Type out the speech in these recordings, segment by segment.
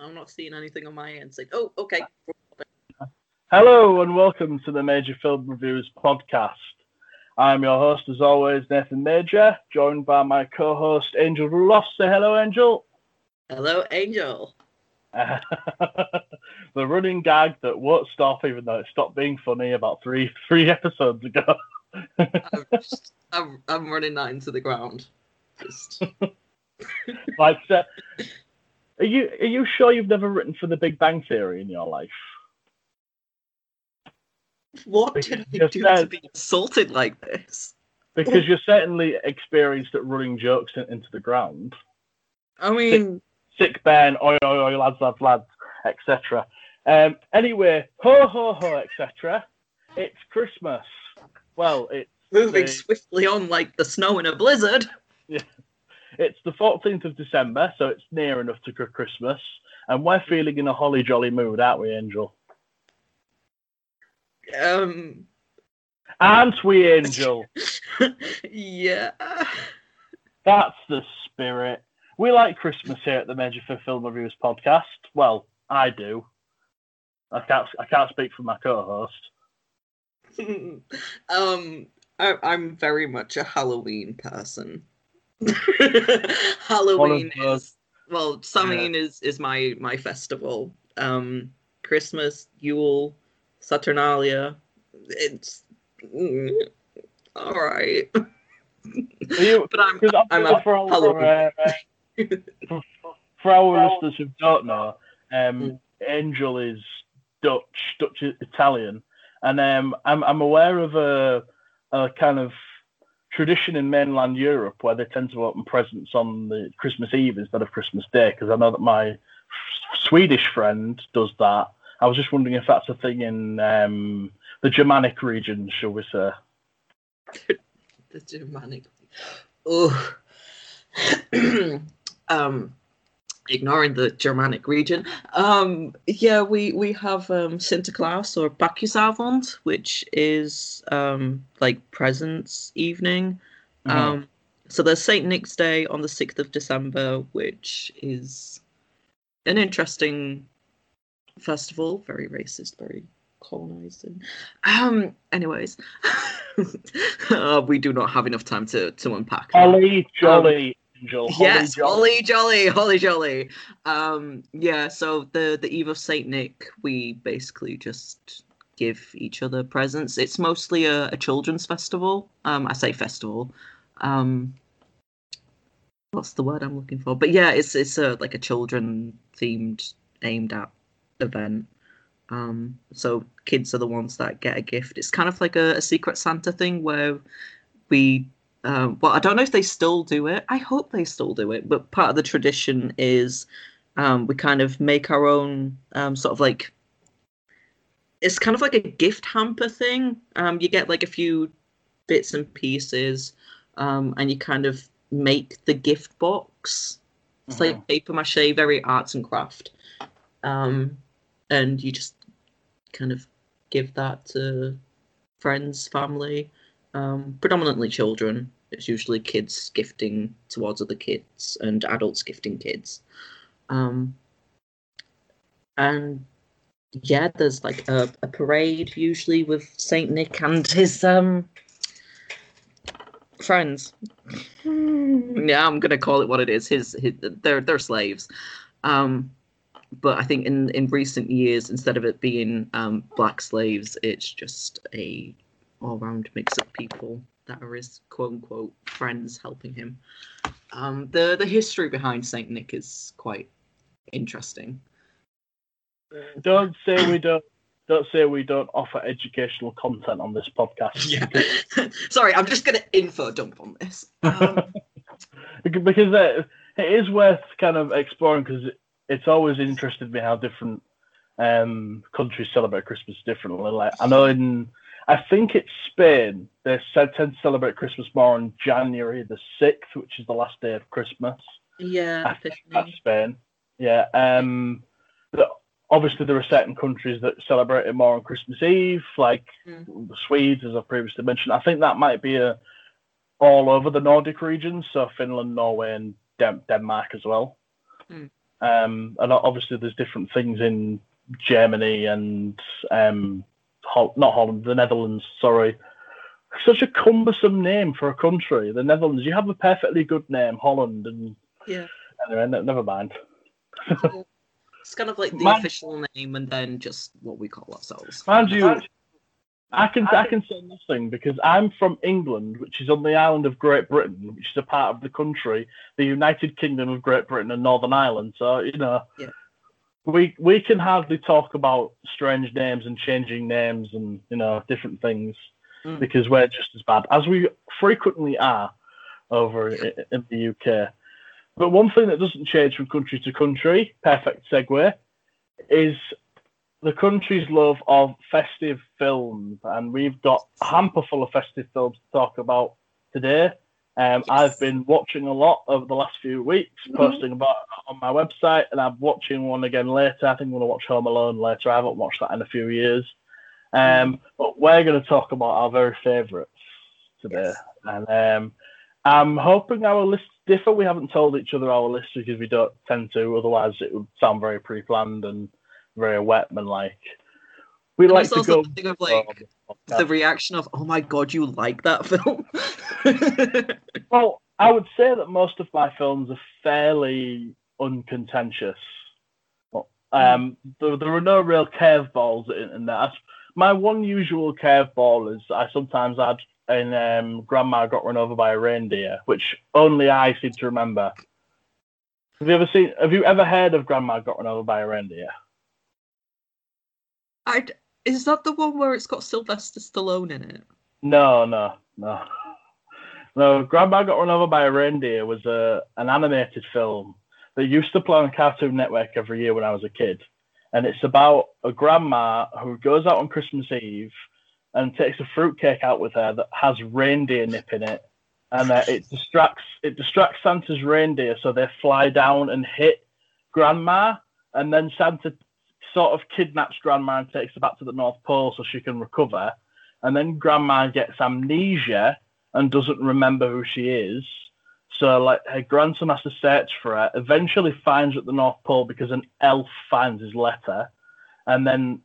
I'm not seeing anything on my end. Saying, oh, okay. Hello and welcome to the Major Film Reviews podcast. I'm your host, as always, Nathan Major, joined by my co-host Angel Ruloff. Say hello, Angel. Hello, Angel. the running gag that won't stop, even though it stopped being funny about three three episodes ago. I'm, just, I'm, I'm running that into the ground. Just like, uh, are you are you sure you've never written for The Big Bang Theory in your life? what did I you do to be insulted like this? Because you're certainly experienced at running jokes in, into the ground. I mean, Sick Ben, oi oi oi, lads, lads, lads, etc. Um, anyway, ho ho ho, etc. It's Christmas. Well, it's moving the- swiftly on like the snow in a blizzard. It's the 14th of December, so it's near enough to Christmas, and we're feeling in a holly jolly mood, aren't we, Angel? Um, Aren't we, Angel? yeah. That's the spirit. We like Christmas here at the Major for Film Reviews podcast. Well, I do. I can't. I can't speak for my co-host. um, I, I'm very much a Halloween person. Halloween is well, Samhain is is my my festival. Um, Christmas, Yule, Saturnalia. It's mm, all right, you, but I'm I'm a for, our- Halloween. uh, for, for our listeners who don't know, um, Mm. Angel is Dutch, Dutch Italian, and um, I'm I'm aware of a, a kind of tradition in mainland Europe where they tend to open presents on the Christmas Eve instead of Christmas Day. Because I know that my Swedish friend does that. I was just wondering if that's a thing in um, the Germanic region, shall we say? the Germanic. Oh, um, ignoring the Germanic region. Um, yeah, we we have um Sinterklaas or Pakjesavond, which is um like presents evening. Mhm. Um, so there's Saint Nick's Day on the sixth of December, which is an interesting festival. Very racist, very colonizing. Um. Anyways, uh, we do not have enough time to to unpack. Holly Jolly Angel. Holly Yes, Jolly. holly jolly, holly jolly. Um, yeah. So the the eve of Saint Nick, we basically just give each other presents. It's mostly a, a children's festival. Um, I say festival. Um, what's the word I'm looking for? But yeah, it's it's a like a children themed aimed at event. Um, so kids are the ones that get a gift. It's kind of like a, a secret Santa thing where we um, well, I don't know if they still do it. I hope they still do it. But part of the tradition is um, we kind of make our own um, sort of like it's kind of like a gift hamper thing. Um, you get like a few bits and pieces, um, and you kind of make the gift box. It's Mhm. like paper mache, very arts and craft. Um, and you just kind of give that to friends, family, um, predominantly children. It's usually kids gifting towards other kids and adults gifting kids. Um, and yeah, there's like a, a parade usually with Saint Nick and his um friends. Yeah, I'm gonna call it what it is. His, his they're they're slaves. Um, but I think in in recent years, instead of it being um, black slaves, it's just a all round mix of people that are his quote unquote friends helping him. Um, the the history behind Saint Nick is quite interesting. Don't say we don't. Don't say we don't offer educational content on this podcast. Yeah. Sorry, I'm just gonna info dump on this. Um, because uh, it is worth kind of exploring because it's always interested me how different um, countries celebrate Christmas differently. Like I know in I think it's Spain they said tend to celebrate Christmas more on January the sixth, which is the last day of Christmas. yeah, that's Spain. Yeah. Um, but obviously, there are certain countries that celebrate it more on Christmas Eve, like Mm. the Swedes, as I've previously mentioned. I think that might be a all over the Nordic region, so Finland, Norway, and Den- Denmark as well. Mm. Um, and obviously, there's different things in Germany and um, Hol- not Holland, the Netherlands. Sorry, such a cumbersome name for a country. The Netherlands. You have a perfectly good name, Holland, and Yeah. anyway, ne- never mind. It's kind of like the Man- official name and then just what we call ourselves. Mind you, I can I can say nothing because I'm from England, which is on the island of Great Britain, which is a part of the country, the United Kingdom of Great Britain and Northern Ireland. So you know, Yeah. We we can hardly talk about strange names and changing names and you know different things Mm. because we're just as bad as we frequently are over in the UK. But one thing that doesn't change from country to country, perfect segue, is the country's love of festive films, and we've got a hamper full of festive films to talk about today. Um, I've been watching a lot over the last few weeks, Mhm. posting about on my website, and I'm watching one again later. I think I'm going to watch Home Alone later. I haven't watched that in a few years. Um, but we're going to talk about our very favourites today, Yes. and um, I'm hoping our lists differ. We haven't told each other our lists because we don't tend to. Otherwise, it would sound very pre-planned and very wetman like. We And like to go. the of like the reaction of, oh my god, you like that film? Well, I would say that most of my films are fairly uncontentious. Um, there, there are no real curveballs in, in there. My one usual curveball is I sometimes add and um, Grandma Got Run Over by a Reindeer, which only I seem to remember. Have you ever seen? Have you ever heard of Grandma Got Run Over by a Reindeer? I is that the one where it's got Sylvester Stallone in it? No, no, no. No, Grandma Got Run Over by a Reindeer was a, an animated film that used to play on Cartoon Network every year when I was a kid. And it's about a grandma who goes out on Christmas Eve and takes a fruitcake out with her that has reindeer nip in it. And uh, it distracts it distracts Santa's reindeer so they fly down and hit grandma. And then Santa sort of kidnaps grandma and takes her back to the North Pole so she can recover and then grandma gets amnesia and doesn't remember who she is. So like her grandson has to search for her, eventually finds her at the North Pole because an elf finds his letter, and then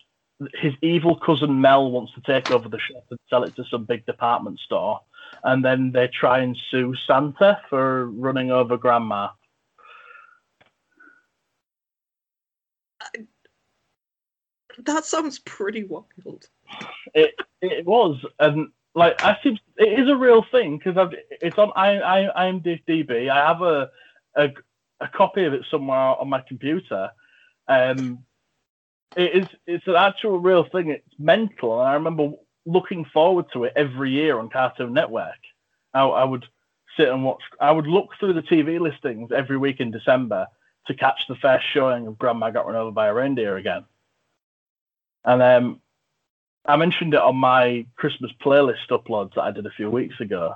his evil cousin Mel wants to take over the shop and sell it to some big department store. And then they try and sue Santa for running over grandma. That sounds pretty wild. It it was, and like I think it is a real thing because it's on I I IMDb. I have a, a a copy of it somewhere on my computer. Um, it is it's an actual real thing. It's mental, and I remember looking forward to it every year on Cartoon Network. I, I would sit and watch. I would look through the TV listings every week in December to catch the first showing of Grandma Got Run Over by a Reindeer again. And um, I mentioned it on my Christmas playlist uploads that I did a few weeks ago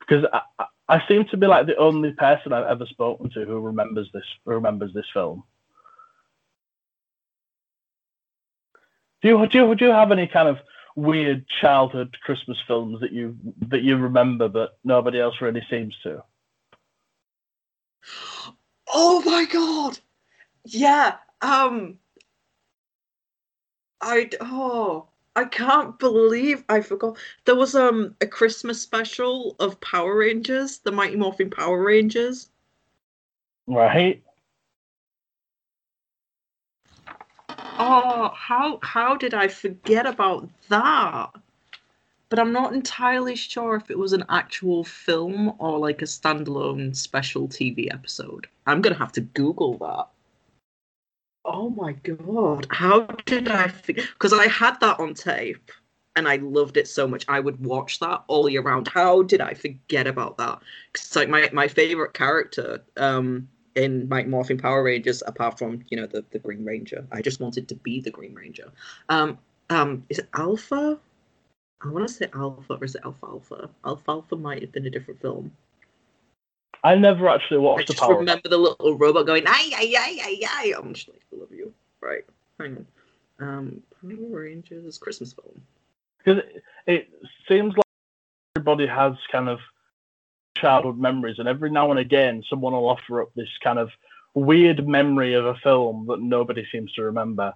because I, I, seem to be like the only person I've ever spoken to who remembers this who remembers this film. Do you do you, do you have any kind of weird childhood Christmas films that you that you remember but nobody else really seems to? Oh my god! Yeah. Um. I oh I can't believe I forgot. There was um a Christmas special of Power Rangers, the Mighty Morphin Power Rangers. Right. Oh, how how did I forget about that? But I'm not entirely sure if it was an actual film or like a standalone special TV episode. I'm gonna have to Google that. Oh my god, how did I? Because I had that on tape and I loved it so much. I would watch that all year round. How did I forget about that? Because it's like my, my favorite character um, in Mighty Morphin Power Rangers, apart from you know the, the Green Ranger. I just wanted to be the Green Ranger. Um, um, is it Alpha? I want to say Alpha, or is it Alfalfa? Alfalfa might have been a different film. I never actually I watched the just Power. remember the little robot going, ay, ay, ay, ay, ay. I'm just like, I love you. Right, hang on. Um, Power Rangers Christmas film. because it, it seems like everybody has kind of childhood memories, and every now and again, someone will offer up this kind of weird memory of a film that nobody seems to remember.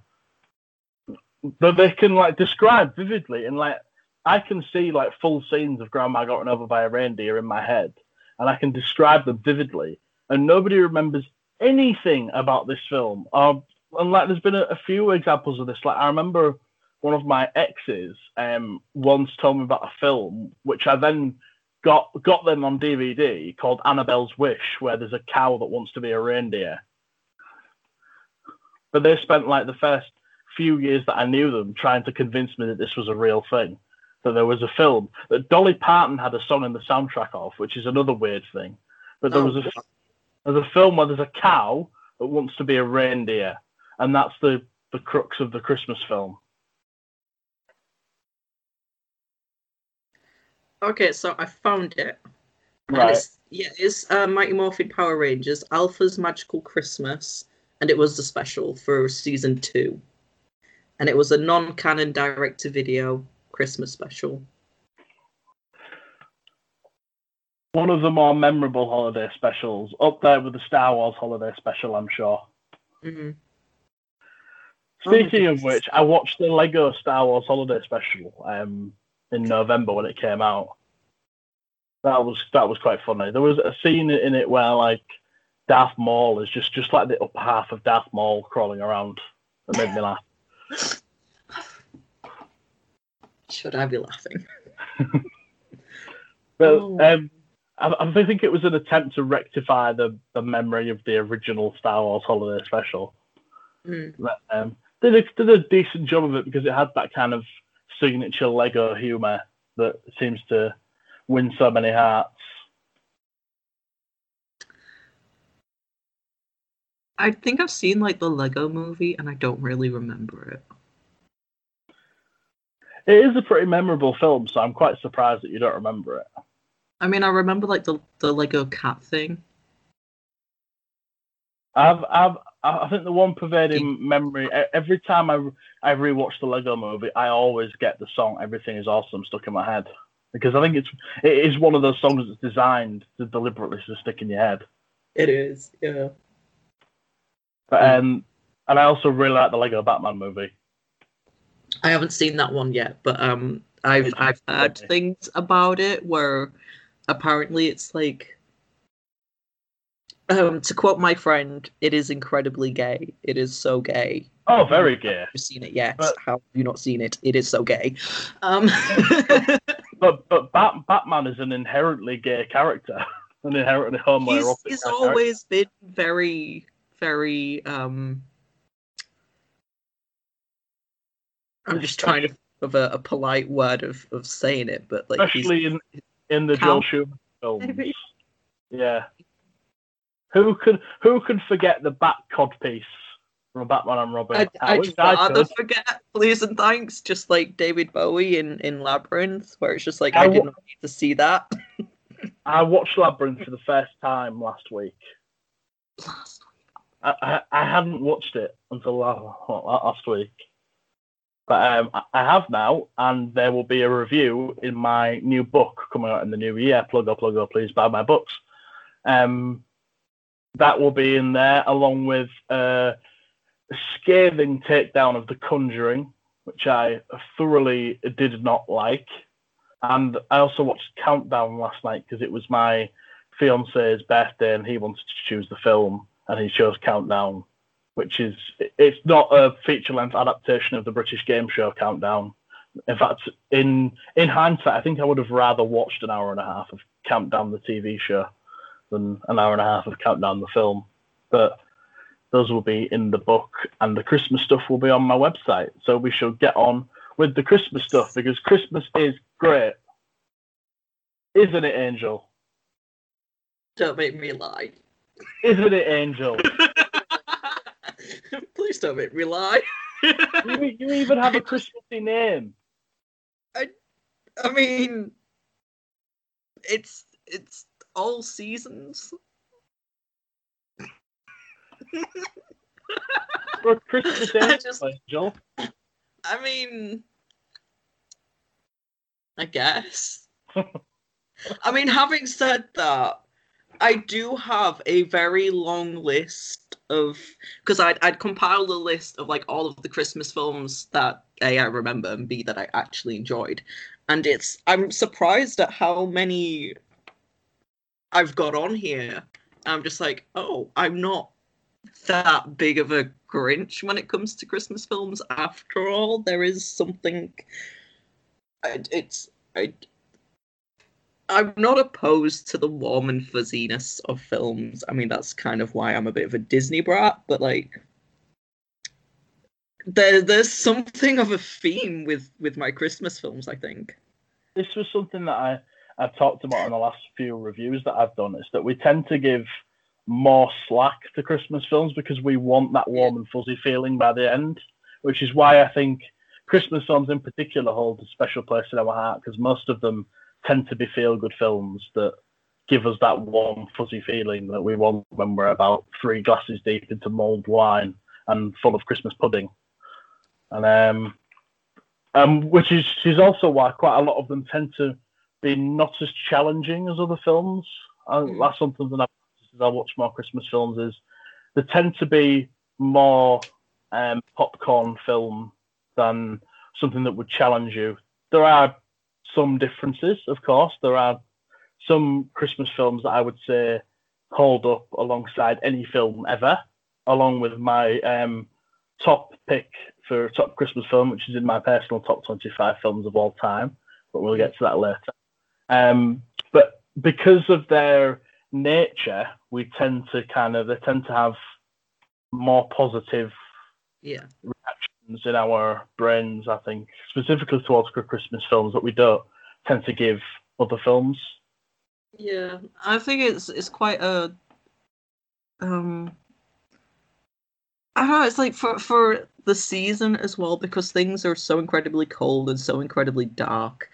That they can like describe vividly and like I can see like full scenes of grandma got run over by a reindeer in my head and I can describe them vividly and nobody remembers anything about this film. Um, and like there's been a, a, few examples of this. Like I remember one of my exes um, once told me about a film which I then got got them on DVD called Annabelle's Wish, where there's a cow that wants to be a reindeer. But they spent like the first few years that I knew them trying to convince me that this was a real thing, that there was a film that Dolly Parton had a song in the soundtrack of, which is another weird thing. But there oh, was a there's a film where there's a cow that wants to be a reindeer, and that's the the crux of the Christmas film. Okay, so I found it. Right. It's, yeah, it's uh, Mighty Morphin Power Rangers Alpha's Magical Christmas, and it was the special for season two, and it was a non-canon direct-to-video Christmas special. One of the more memorable holiday specials, up there with the Star Wars holiday special, I'm sure. Mm-hmm. Speaking oh, of which, I watched the Lego Star Wars holiday special. Um, in November when it came out. That was that was quite funny. There was a scene in it where like Darth Maul is just just like the upper half of Darth Maul crawling around. That made me laugh. Should I be laughing? well, oh. um, I, I, think it was an attempt to rectify the, the memory of the original Star Wars Holiday Special. Mm. But, um, did a, did a decent job of it because it had that kind of signature Lego humor that seems to win so many hearts. I think I've seen like the Lego movie and I don't really remember it. It is a pretty memorable film, so I'm quite surprised that you don't remember it. I mean, I remember like the the Lego cat thing. I've I've I think the one pervading memory every time I I rewatch the Lego Movie, I always get the song "Everything Is Awesome" stuck in my head because I think it's it is one of those songs that's designed to deliberately to stick in your head. It is, yeah. But, um, and I also really like the Lego Batman movie. I haven't seen that one yet, but um, I've I've heard things about it where apparently it's like um, to quote my friend, it is incredibly gay. It is so gay. Oh, very gay. Have you seen it yet? But, How have you not seen it? It is so gay. Um, but but Bat- Batman is an inherently gay character, an inherently homoerotic. He's, he's always been very, very. Um, I'm just trying to of a, a, polite word of, of saying it, but like especially in in the Joel Schumacher films. Yeah, who can who can forget the bat cod piece from Batman and Robin? I'd, I'd rather forget Please and Thanks, just like David Bowie in, in Labyrinth, where it's just like I, I didn't need to see that. I watched Labyrinth for the first time last week. Last week. I, I, I hadn't watched it until last, last week. But um, I have now, and there will be a review in my new book coming out in the new year. Plug up, plug up, please buy my books. Um, that will be in there, along with uh, a scathing takedown of The Conjuring, which I thoroughly did not like. And I also watched Countdown last night because it was my fiance's birthday and he wanted to choose the film and he chose Countdown, which is it's not a feature length adaptation of the British game show Countdown. In fact, in in hindsight, I think I would have rather watched an hour and a half of Countdown the TV show than an hour and a half of Countdown the film. But those will be in the book, and the Christmas stuff will be on my website. So we shall get on with the Christmas stuff because Christmas is great. Isn't it, Angel? Don't make me lie. Isn't it, Angel? Please don't make me lie. you, you even have a Christmassy name. I, I mean, it's it's all seasons. For Christmas I just, Joel. I mean, I guess. I mean, having said that, I do have a very long list of because I'd I'd compiled a list of like all of the Christmas films that a I remember and b that I actually enjoyed, and it's I'm surprised at how many I've got on here. I'm just like, oh, I'm not that big of a Grinch when it comes to Christmas films. After all, there is something. It's I. I'm not opposed to the warm and fuzziness of films. I mean, that's kind of why I'm a bit of a Disney brat. But like, there, there's something of a theme with with my Christmas films. I think this was something that I I've talked about in the last few reviews that I've done. Is that we tend to give more slack to Christmas films because we want that warm and fuzzy feeling by the end, which is why I think Christmas films in particular hold a special place in our heart because most of them tend to be feel good films that give us that warm, fuzzy feeling that we want when we're about three glasses deep into mulled wine and full of Christmas pudding. And um, um, which is, is also why quite a lot of them tend to be not as challenging as other films. Mm. That's something that I've as I watch more Christmas films is they tend to be more um, popcorn film than something that would challenge you. There are some differences, of course. There are some Christmas films that I would say hold up alongside any film ever, along with my um, top pick for top Christmas film, which is in my personal top 25 films of all time. But we'll get to that later. Um, but because of their nature, we tend to kind of they tend to have more positive yeah in our brains. I think specifically towards Christmas films that we don't tend to give other films. Yeah, I think it's it's quite a um. I don't know. It's like for for the season as well because things are so incredibly cold and so incredibly dark.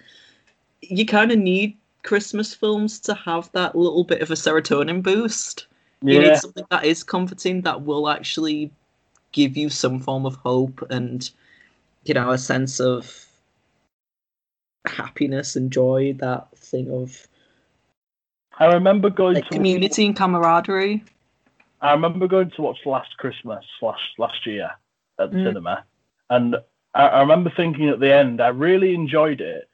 You kind of need Christmas films to have that little bit of a serotonin boost. Yeah. You need something that is comforting that will actually give you some form of hope and you know a sense of happiness and joy. That thing of I remember going like to community and camaraderie. I remember going to watch Last Christmas last last year at the mm. cinema, and I, I remember thinking at the end I really enjoyed it,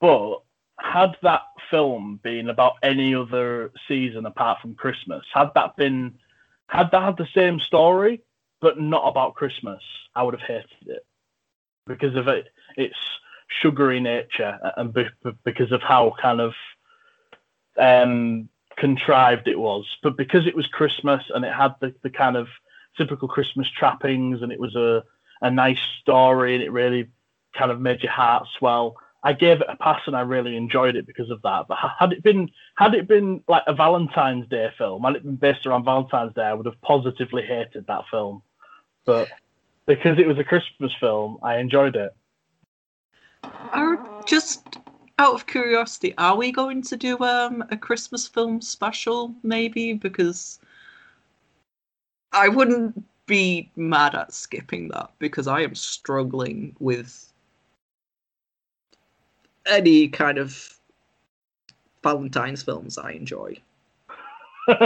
but had that film been about any other season apart from Christmas, had that been had that had the same story but not about Christmas, I would have hated it because of it its sugary nature and be, because of how kind of um, contrived it was. But because it was Christmas and it had the, the kind of typical Christmas trappings and it was a a nice story and it really kind of made your heart swell. I gave it a pass and I really enjoyed it because of that. But had it been had it been like a Valentine's Day film, had it been based around Valentine's Day, I would have positively hated that film. But because it was a Christmas film, I enjoyed it. Are just out of curiosity, are we going to do um, a Christmas film special maybe? Because I wouldn't be mad at skipping that because I am struggling with any kind of Valentine's films I enjoy.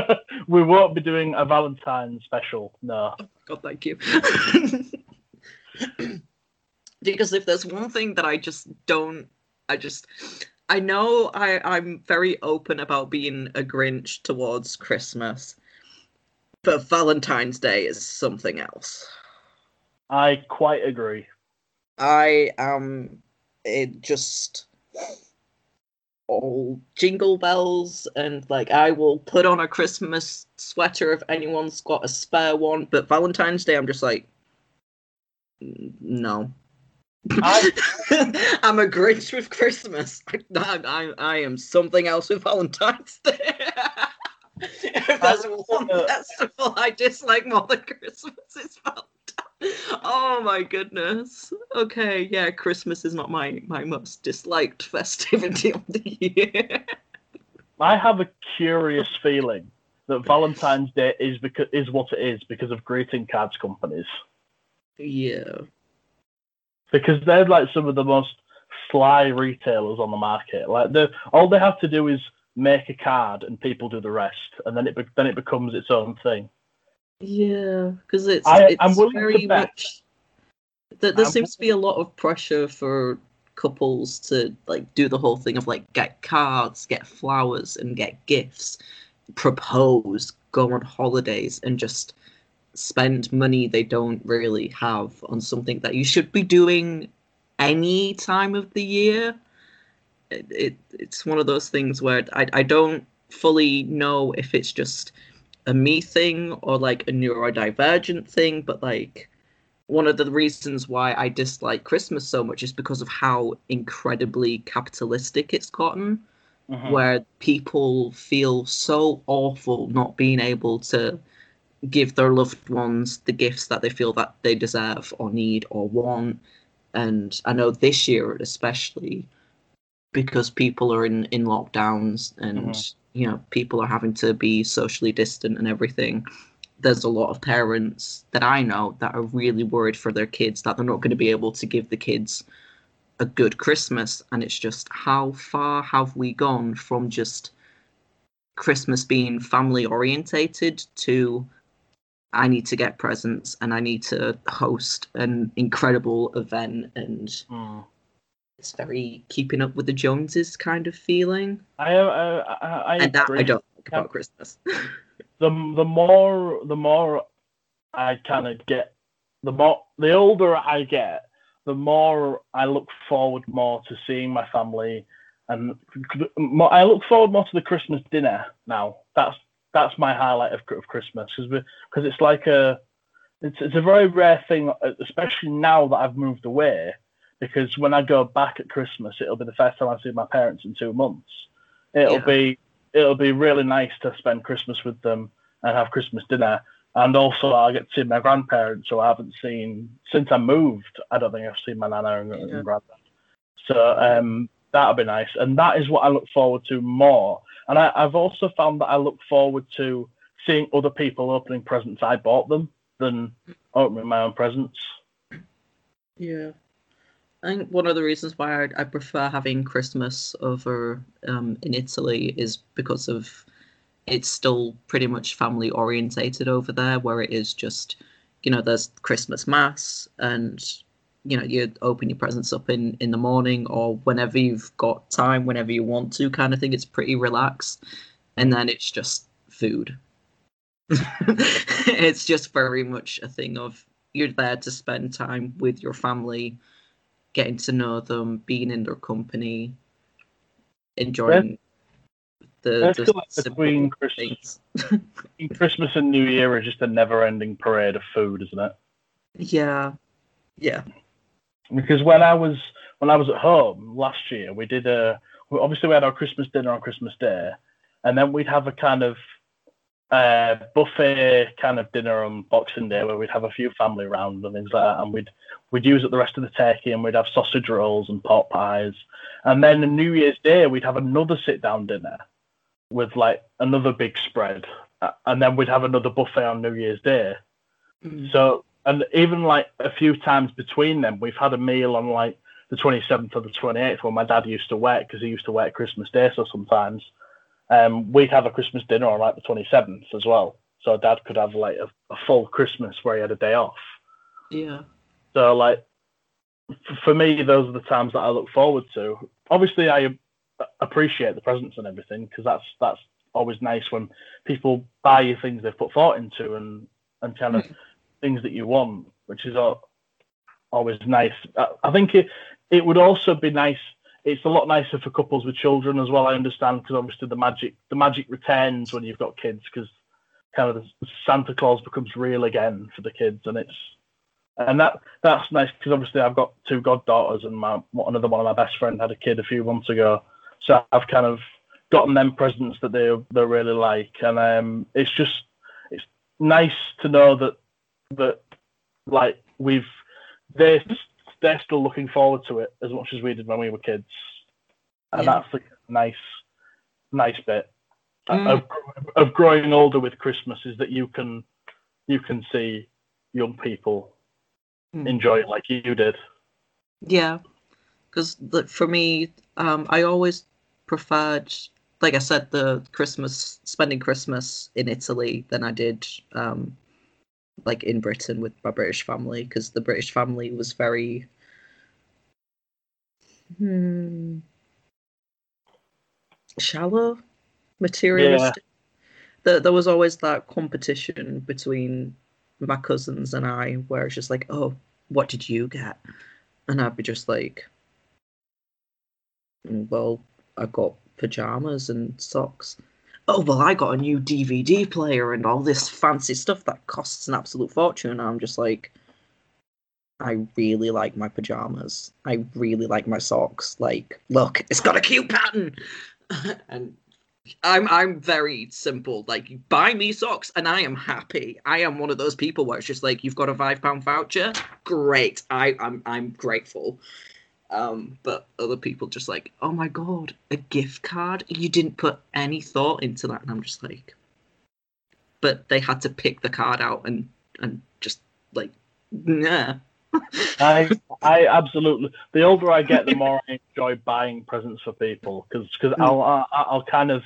we won't be doing a Valentine's special. No. Oh, God, thank you. because if there's one thing that I just don't, I just, I know I, I'm very open about being a Grinch towards Christmas, but Valentine's Day is something else. I quite agree. I am. It just all jingle bells and like I will put on a Christmas sweater if anyone's got a spare one, but Valentine's Day I'm just like no. I... am a Grinch with Christmas. I, I, I, am something else with Valentine's Day. if there's one uh, festival I dislike more than Christmas, it's Valentine's oh my goodness. Okay, yeah, Christmas is not my my most disliked festivity of the year. I have a curious feeling that Valentine's Day is because is what it is because of greeting cards companies. Yeah. Because they're like some of the most sly retailers on the market. Like the all they have to do is make a card, and people do the rest, and then it be- then it becomes its own thing. Yeah, because it's I- it's I'm willing to very bet- much that there I'm seems to be a lot of pressure for couples to like do the whole thing of like get cards, get flowers, and get gifts, propose, go on holidays, and just spend money they don't really have on something that you should be doing any time of the year. It, it it's one of those things where I I don't fully know if it's just a me thing or like a neurodivergent thing, but like one of the reasons why I dislike Christmas so much is because of how incredibly capitalistic it's gotten, Mhm. where people feel so awful not being able to give their loved ones the gifts that they feel that they deserve or need or want. And I know this year especially because people are in, in lockdowns and Mhm. You know people are having to be socially distant and everything there's a lot of parents that I know that are really worried for their kids that they're not going to be able to give the kids a good Christmas. And it's just how far have we gone from just Christmas being family orientated to I need to get presents and I need to host an incredible event and Mm. It's very keeping up with the Joneses kind of feeling. I, uh, I, I, I and that I don't like about Yeah. Christmas. the the more the more I kind of get the more the older I get, the more I look forward more to seeing my family, and more, I look forward more to the Christmas dinner now. That's that's my highlight of, of Christmas because because it's like a it's it's a very rare thing, especially now that I've moved away. Because when I go back at Christmas, it'll be the first time I see my parents in two months. It'll Yeah. be it'll be really nice to spend Christmas with them and have Christmas dinner. And also, I'll get to see my grandparents, who I haven't seen since I moved. I don't think I've seen my nana and, and Yeah. granddad. So um, that'll be nice. And that is what I look forward to more. And I, I've also found that I look forward to seeing other people opening presents I bought them than opening my own presents. Yeah. I think one of the reasons why I, I prefer having Christmas over um, in Italy is because of it's still pretty much family orientated over there, where it is just, you know, there's Christmas mass and you know you open your presents up in in the morning or whenever you've got time, whenever you want to, kind of thing. It's pretty relaxed, and then it's just food. it's just very much a thing of you're there to spend time with your family, getting to know them, being in their company, enjoying the, Let's the like between Christmas, things. Christmas and New Year is just a never-ending parade of food, isn't it? Yeah, yeah, because when I was when I was at home last year, we did a obviously we had our Christmas dinner on Christmas Day, and then we'd have a kind of uh, buffet kind of dinner on Boxing Day where we'd have a few family round and things like that, and we'd we'd use up the rest of the turkey and we'd have sausage rolls and pot pies, and then on New Year's Day we'd have another sit down dinner with like another big spread, uh, and then we'd have another buffet on New Year's Day. Mm. So, and even like a few times between them, we've had a meal on like the 27th or the 28th when my dad used to work because he used to work Christmas Day. So sometimes um, we'd have a Christmas dinner on like the 27th as well. So dad could have like a, a full Christmas where he had a day off. yeah, So like f- for me, those are the times that I look forward to. Obviously, I appreciate the presents and everything because that's that's always nice when people buy you things they've put thought into and and kind of things that you want, which is al- always nice. I, I think it it would also be nice. It's a lot nicer for couples with children as well. I understand because obviously the magic the magic returns when you've got kids because kind of Santa Claus becomes real again for the kids and it's and that that's nice because obviously I've got two goddaughters and my another one of my best friend had a kid a few months ago, so I've kind of gotten them presents that they they really like, and um, it's just it's nice to know that that like we've they they're still looking forward to it as much as we did when we were kids, and Yeah. that's the nice nice bit Mm. of of growing older with Christmas is that you can you can see young people Mm. enjoy it like you did. yeah. Because for me, um, I always preferred like I said, the Christmas spending Christmas in Italy than I did um, like in Britain with my British family because the British family was very hmm, shallow, materialistic. There, there was always that competition between my cousins and I, where it's just like, oh, what did you get? And I'd be just like, "Mm, well, I got pajamas and socks. Oh, well, I got a new DVD player and all this fancy stuff that costs an absolute fortune. And I'm just like, I really like my pajamas. I really like my socks. Like, look, it's got a cute pattern. and I'm I'm very simple. Like, buy me socks and I am happy. I am one of those people where it's just like, you've got a five pound voucher. Great. I I'm I'm grateful. Um, but other people just like, oh my god, a gift card. You didn't put any thought into that, and I'm just like, but they had to pick the card out and and just like, nah. I I absolutely. The older I get, the more I enjoy buying presents for people because because Mm. I'll I, I'll kind of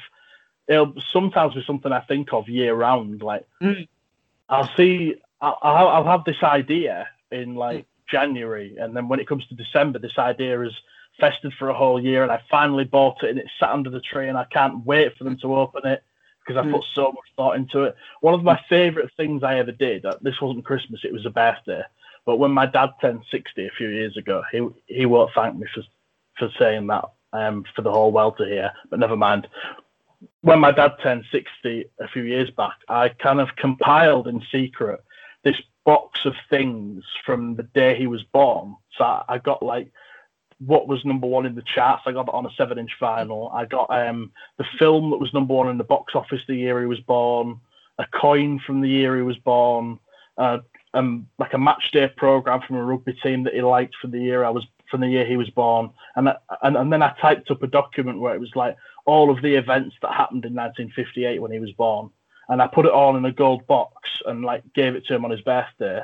it'll sometimes be something I think of year round. Like Mm. I'll see I'll I'll I'll have this idea in like January, and then when it comes to December, this idea is festered for a whole year, and I finally bought it, and it's sat under the tree, and I can't wait for them to open it because I Mm. put so much thought into it. One of my favorite things I ever did. uh, This wasn't Christmas; it was a birthday. But when my dad turned 60 a few years ago, he he won't thank me for for saying that um, for the whole world to hear. But never mind. When my dad turned 60 a few years back, I kind of compiled in secret this box of things from the day he was born. So I got like what was number one in the charts. I got it on a seven-inch vinyl. I got um, the film that was number one in the box office the year he was born. A coin from the year he was born. Uh, um, like a match day program from a rugby team that he liked from the year I was from the year he was born, and I, and and then I typed up a document where it was like all of the events that happened in 1958 when he was born, and I put it all in a gold box and like gave it to him on his birthday,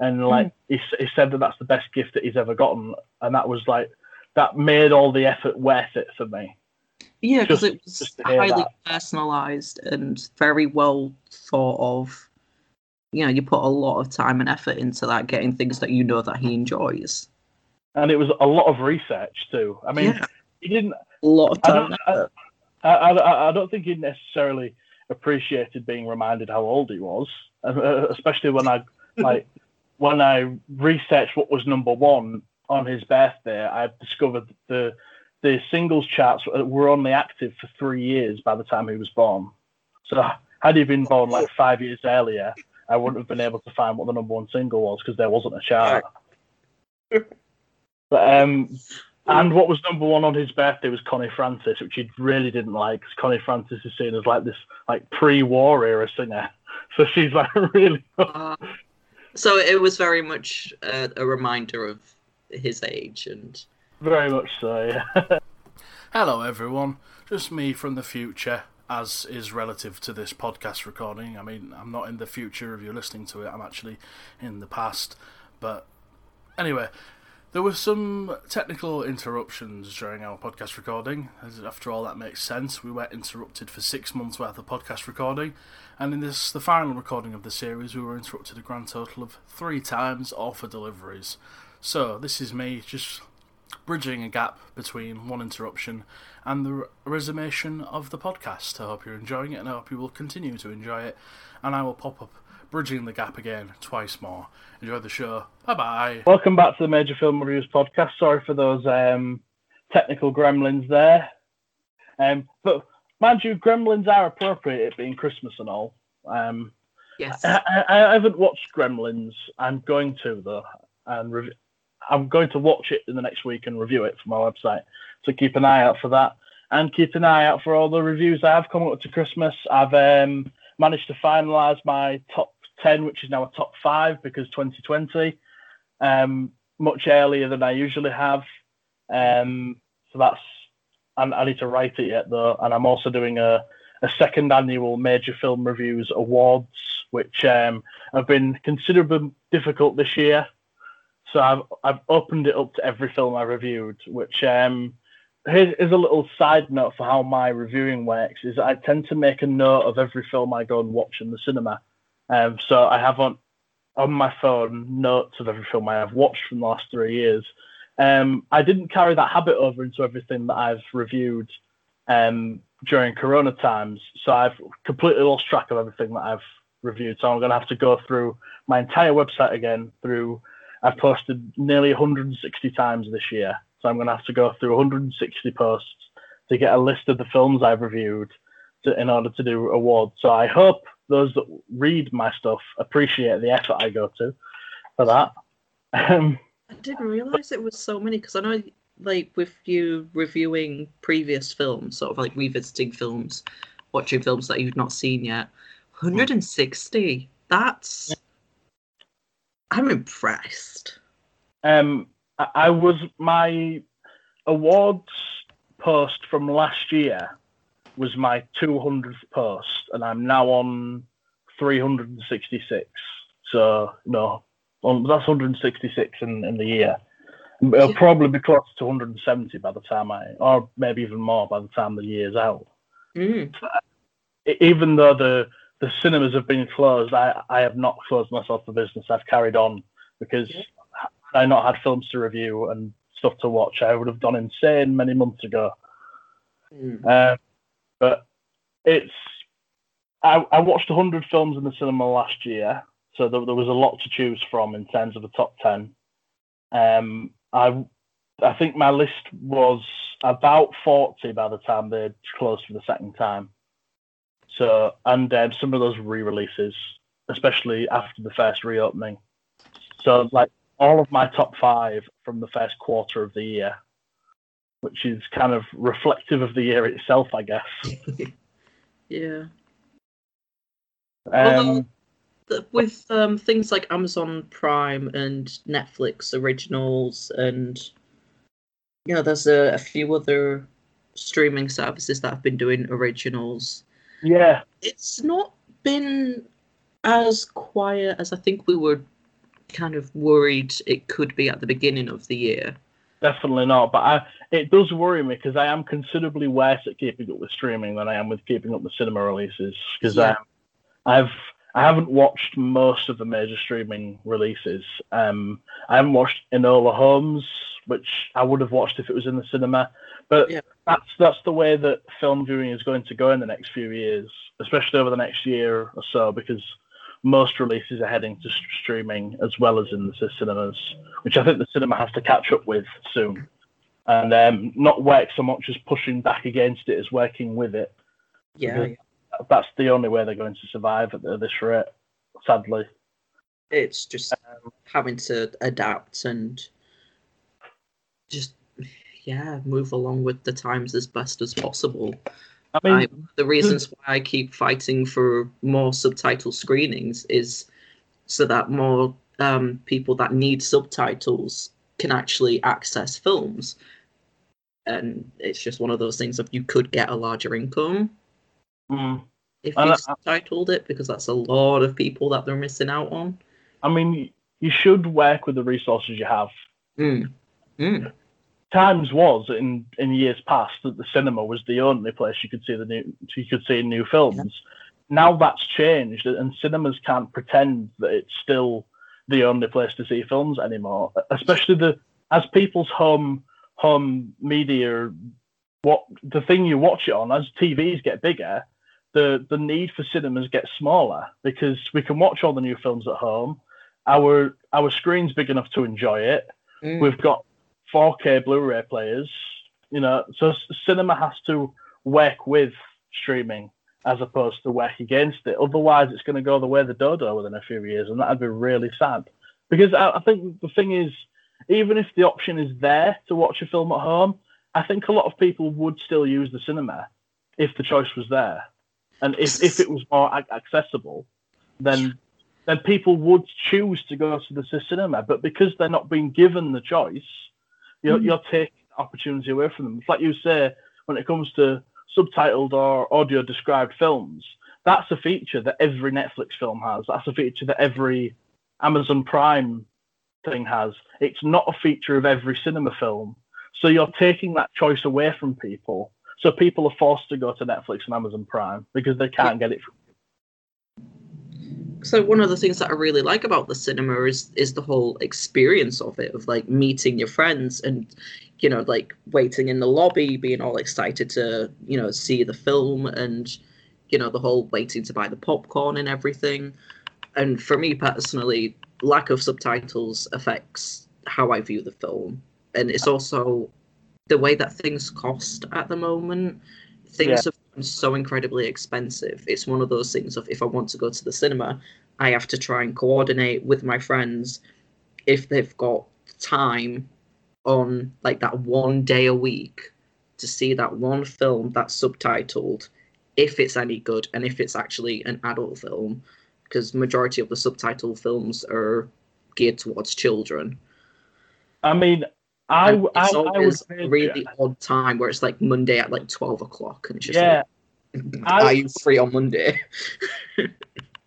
and hmm. like he he said that that's the best gift that he's ever gotten, and that was like that made all the effort worth it for me. Yeah, because it was just to hear highly that. personalized and very well thought of. You know, you put a lot of time and effort into that, getting things that you know that he enjoys. And it was a lot of research too. I mean, yeah, he didn't a lot of I time. don't, and I. I, I, I don't think he necessarily appreciated being reminded how old he was, uh, especially when I like when I researched what was number one on his birthday. I discovered that the the singles charts were only active for three years by the time he was born. So had he been born like five years earlier, I wouldn't have been able to find what the number one single was because there wasn't a chart. But um, and what was number one on his birthday was Connie Francis, which he really didn't like because Connie Francis is seen as like this like pre-war era singer, so she's like really. Uh, so it was very much a, a reminder of his age and Very much so, yeah. Hello, everyone. Just me from the future, as is relative to this podcast recording. I mean, I'm not in the future if you're listening to it, I'm actually in the past. But anyway, there were some technical interruptions during our podcast recording. As After all, that makes sense. We were interrupted for six months worth of podcast recording, and in this, the final recording of the series, we were interrupted a grand total of three times, all for deliveries. So, this is me just bridging a gap between one interruption and the resummation of the podcast. I hope you're enjoying it and I hope you will continue to enjoy it. And I will pop up bridging the gap again twice more. Enjoy the show. Bye bye. Welcome back to the Major Film Reviews podcast. Sorry for those um, technical gremlins there. Um, but mind you, gremlins are appropriate, it being Christmas and all. Um, yes, I, I, I haven't watched Gremlins. I'm going to though, and rev- I'm going to watch it in the next week and review it for my website. So keep an eye out for that, and keep an eye out for all the reviews I have coming up to Christmas. I've um, managed to finalise my top ten, which is now a top five because 2020, um, much earlier than I usually have. Um, so that's I, I need to write it yet though, and I'm also doing a a second annual Major Film Reviews Awards, which um, have been considerably difficult this year. So I've I've opened it up to every film I reviewed, which um, here's a little side note for how my reviewing works is I tend to make a note of every film I go and watch in the cinema. Um, so I have on on my phone notes of every film I have watched from the last three years. Um, I didn't carry that habit over into everything that I've reviewed um, during Corona times, so I've completely lost track of everything that I've reviewed. So I'm going to have to go through my entire website again. Through I've posted nearly 160 times this year, so I'm going to have to go through 160 posts to get a list of the films I've reviewed to, in order to do awards. So I hope those that read my stuff appreciate the effort I go to for that. Um, I didn't realize it was so many because I know, like, with you reviewing previous films, sort of like revisiting films, watching films that you've not seen yet, 160. That's. I'm impressed. Um, I, I was my awards post from last year was my 200th post, and I'm now on 366. So no, that's 166 in, in the year. It'll yeah. probably be close to 170 by the time I, or maybe even more by the time the year's out. Mm. Even though the the cinemas have been closed, I, I have not closed myself for business. I've carried on because yeah. I not had films to review and stuff to watch. I would have gone insane many months ago. Mm. Uh, but it's I, I watched 100 films in the cinema last year, so there, there was a lot to choose from in terms of the top 10. Um, I I think my list was about 40 by the time they closed for the second time. So, and um, some of those re-releases, especially after the first reopening. So, like all of my top five from the first quarter of the year, which is kind of reflective of the year itself, I guess. yeah. Um, with um, things like Amazon Prime and Netflix originals, and you know, there's a, a few other streaming services that have been doing originals. Yeah, it's not been as quiet as I think we were kind of worried it could be at the beginning of the year. Definitely not, but I, it does worry me because I am considerably worse at keeping up with streaming than I am with keeping up with cinema releases. Because yeah. Um, I've I haven't watched most of the major streaming releases. Um, I haven't watched Enola Holmes, which I would have watched if it was in the cinema. But yeah. that's that's the way that film viewing is going to go in the next few years, especially over the next year or so, because most releases are heading to streaming as well as in the cinemas, which I think the cinema has to catch up with soon. And um, not work so much as pushing back against it as working with it. Yeah, yeah. That's the only way they're going to survive at this rate, sadly. It's just um, having to adapt and just, yeah, move along with the times as best as possible. I mean, I, the reasons why I keep fighting for more subtitle screenings is so that more um, people that need subtitles can actually access films. And it's just one of those things of you could get a larger income mm. if you subtitled it, because that's a lot of people that they're missing out on. I mean, you should work with the resources you have. Mm. Mm times was in in years past that the cinema was the only place you could see the new you could see new films. Now that's changed, and cinemas can't pretend that it's still the only place to see films anymore. Especially the as people's home home media, what the thing you watch it on as TVs get bigger, the the need for cinemas gets smaller because we can watch all the new films at home. Our our screen's big enough to enjoy it. Mm. We've got 4K Blu-ray players. You know, so cinema has to work with streaming as opposed to work against it. Otherwise, it's going to go the way the dodo within a few years, and that'd be really sad. Because I, I think the thing is, even if the option is there to watch a film at home, I think a lot of people would still use the cinema if the choice was there, and if, if it was more accessible, then then people would choose to go to the cinema. But because they're not being given the choice, you're, mm-hmm. you're taking opportunity away from them. It's like you say when it comes to subtitled or audio described films. That's a feature that every Netflix film has. That's a feature that every Amazon Prime thing has. It's not a feature of every cinema film. So you're taking that choice away from people. So people are forced to go to Netflix and Amazon Prime because they can't get it. So one of the things that I really like about the cinema is is the whole experience of it, of like meeting your friends and you know like waiting in the lobby, being all excited to you know see the film and you know the whole waiting to buy the popcorn and everything. And for me personally, lack of subtitles affects how I view the film, and it's also the way that things cost at the moment. Things Yeah. have so incredibly expensive. It's one of those things of if I want to go to the cinema, I have to try and coordinate with my friends if they've got time on like that one day a week to see that one film that's subtitled if it's any good and if it's actually an adult film because majority of the subtitle films are geared towards children I mean, I, and it's I would always a really odd time where it's like monday at like 12 o'clock and it's just yeah, like, I- are you free on monday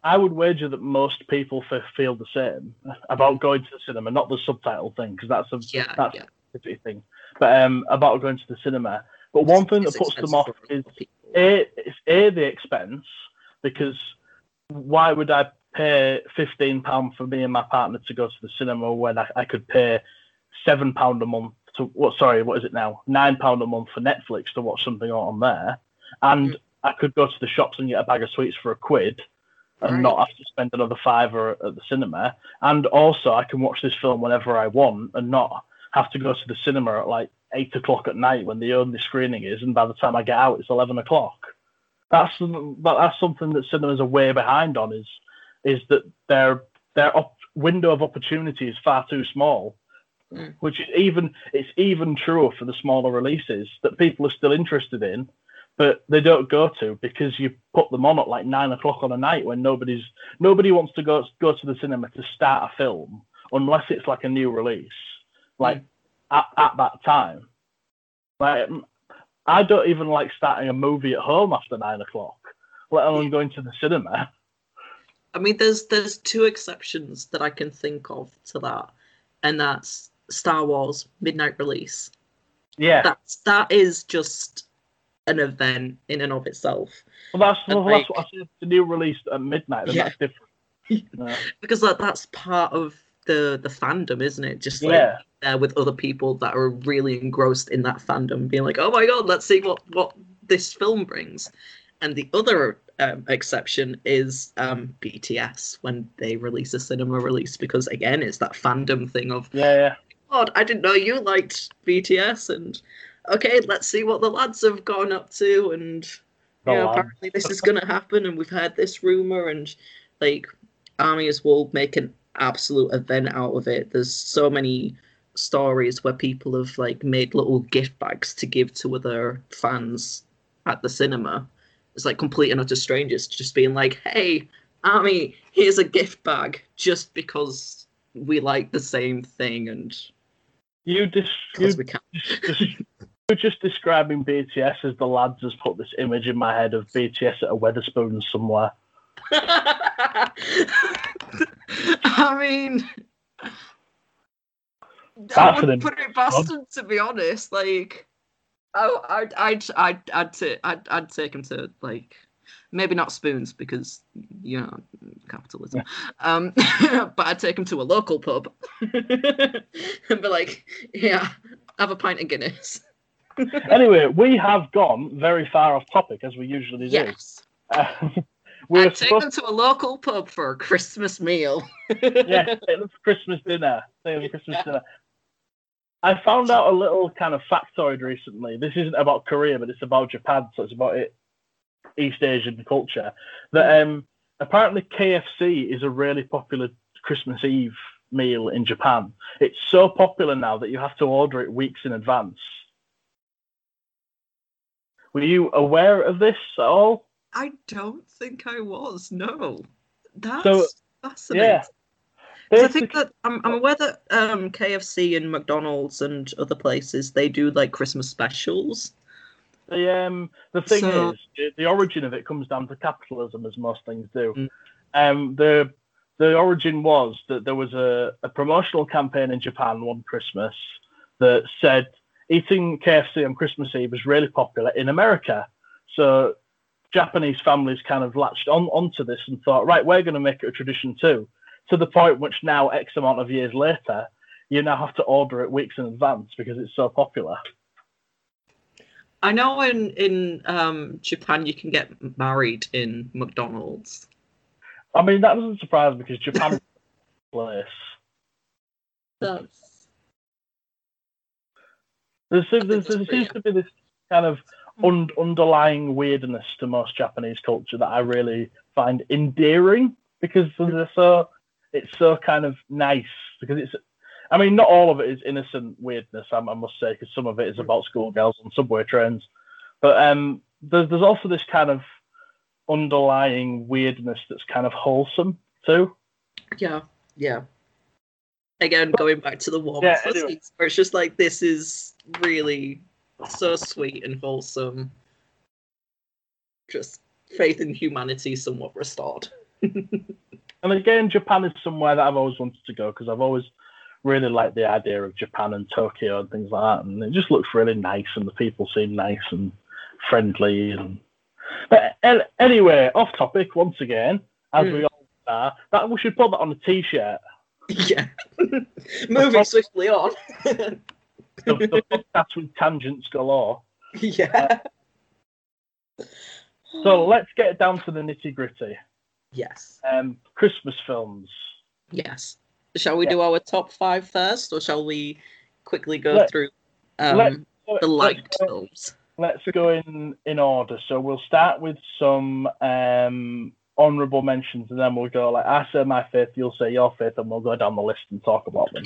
I would wager that most people f- feel the same about going to the cinema, not the subtitle thing, because that's a yeah that's yeah a thing, but um, about going to the cinema. But one thing that puts them off is people. a it's a the expense because why would I pay fifteen pound for me and my partner to go to the cinema when I, I could pay seven pound a month to what? Sorry, what is it now? Nine pound a month for Netflix to watch something on there, and Mm. I could go to the shops and get a bag of sweets for a quid. And Right. not have to spend another five fiver at the cinema, and also I can watch this film whenever I want, and not have to go to the cinema at like eight o'clock at night when the only screening is, and by the time I get out, it's eleven o'clock. That's that's something that cinemas are way behind on. Is is that their their op- window of opportunity is far too small, Mm. which is even it's even truer for the smaller releases that people are still interested in, but they don't go to because you put them on at like nine o'clock on a night when nobody's nobody wants to go go to the cinema to start a film unless it's like a new release, like at, at that time. Like I don't even like starting a movie at home after nine o'clock, let alone going to the cinema. I mean, there's there's two exceptions that I can think of to that, and that's Star Wars midnight release. Yeah, That's that is just an event in and of itself well, that's well, and, that's what I said. The new release at midnight, Yeah. that's different. No. because like that's part of the the fandom, isn't it? Just like Yeah, there with other people that are really engrossed in that fandom, being like, "Oh my god, let's see what what this film brings." And the other um, exception is um, BTS when they release a cinema release, because again, it's that fandom thing of yeah, yeah. God, I didn't know you liked BTS, and okay, let's see what the lads have gone up to, and yeah, lads. apparently this is gonna happen, and we've heard this rumor, and like armies will make an absolute event out of it. There's so many stories where people have like made little gift bags to give to other fans at the cinema. It's like complete and utter strangers just being like, "Hey, army, here's a gift bag," just because we like the same thing and You just you because we can. just, just you're just describing BTS as the lads has put this image in my head of BTS at a Wetherspoon somewhere. I mean, I That's an wouldn't put it past him to be honest. Like, I, I'd, I'd, I'd, I'd, ta- I'd, I'd take him to like maybe not spoons because you know capitalism. Um, but I'd take him to a local pub and be like, yeah, have a pint of Guinness. Anyway, we have gone very far off topic as we usually do. Yes, Uh, we were I'd take them to a local pub for a Christmas meal. yeah, Christmas dinner. Take them for Christmas dinner. I found out a little kind of factoid recently. This isn't about Korea, but it's about Japan, so it's about it, East Asian culture. That um, apparently KFC is a really popular Christmas Eve meal in Japan. It's so popular now that you have to order it weeks in advance. Were you aware of this at all? I don't think I was. No, that's So, fascinating. Yeah. I think that I'm, I'm aware that um, KFC and McDonald's and other places they do like Christmas specials. The um the thing So- is, the, the origin of it comes down to capitalism, as most things do. Mm. Um, the the origin was that there was a, a promotional campaign in Japan one Christmas that said eating KFC on Christmas Eve was really popular in America. So Japanese families kind of latched on onto this and thought, right, we're going to make it a tradition too. To the point which now, X amount of years later, you now have to order it weeks in advance because it's so popular. I know in in um, Japan you can get married in McDonald's. I mean, that doesn't surprise me because Japan place. That's There's, there's, there seems to be this kind of un- underlying weirdness to most Japanese culture that I really find endearing because they're so it's so kind of nice because it's. I mean, not all of it is innocent weirdness. I, I must say, because some of it is about schoolgirls on subway trains, but um, there's there's also this kind of underlying weirdness that's kind of wholesome too. yeah, yeah. Again, going back to the warm Yeah, anyway. where it's just like this is really so sweet and wholesome. Just faith in humanity somewhat restored. And again, Japan is somewhere that I've always wanted to go because I've always really like the idea of Japan and Tokyo and things like that. And it just looks really nice, and the people seem nice and friendly. And but anyway, off topic once again, as Mm. we all are. That we should put that on a T-shirt. yeah. Moving swiftly on. The, the podcast with tangents galore. yeah. So let's get down to the nitty gritty. yes. Um, Christmas films. Yes. Shall we Yeah. do our top five first, or shall we quickly go Let- through um, the Let's liked go- films? let's go in in order. So we'll start with some um, honourable mentions, and then we'll go like I say my fifth, you'll say your fifth, and we'll go down the list and talk about them.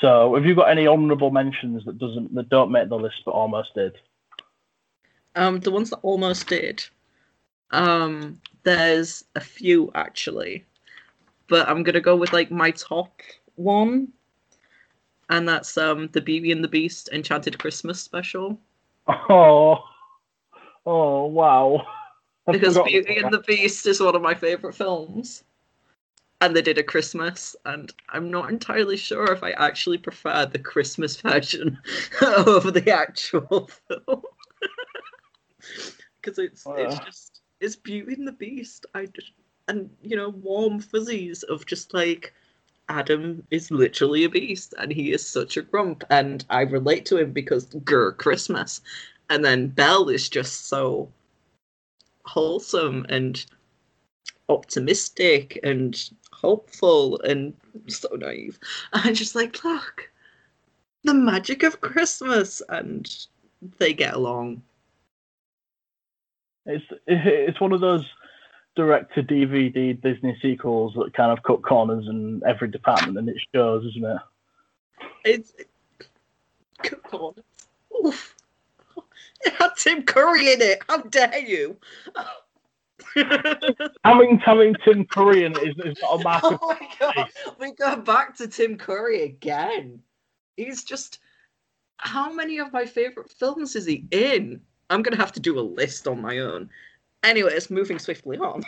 So have you got any honourable mentions that doesn't that don't make the list but almost did? Um, the ones that almost did. Um, there's a few actually, but I'm gonna go with like my top one, and that's um the Beauty and the Beast Enchanted Christmas special Oh, oh wow! I because Beauty and the Beast is one of my favorite films, and they did a Christmas, and I'm not entirely sure if I actually prefer the Christmas version over the actual film. Because it's it's Uh. just it's Beauty and the Beast. I just and you know warm fuzzies of just like Adam is literally a beast and he is such a grump and I relate to him because grr Christmas, and then Belle is just so wholesome and optimistic and hopeful and so naive. And just like, look, the magic of Christmas, and they get along. It's it's one of those direct to DVD Disney sequels that kind of cut corners in every department and it shows, isn't it? It's come on, Oof. it had Tim Curry in it. How dare you? Having having Tim Curry in it is, is not a mark oh my god, we go back to Tim Curry again. He's just. How many of my favorite films is he in? I'm gonna have to do a list on my own. Anyways, moving swiftly on.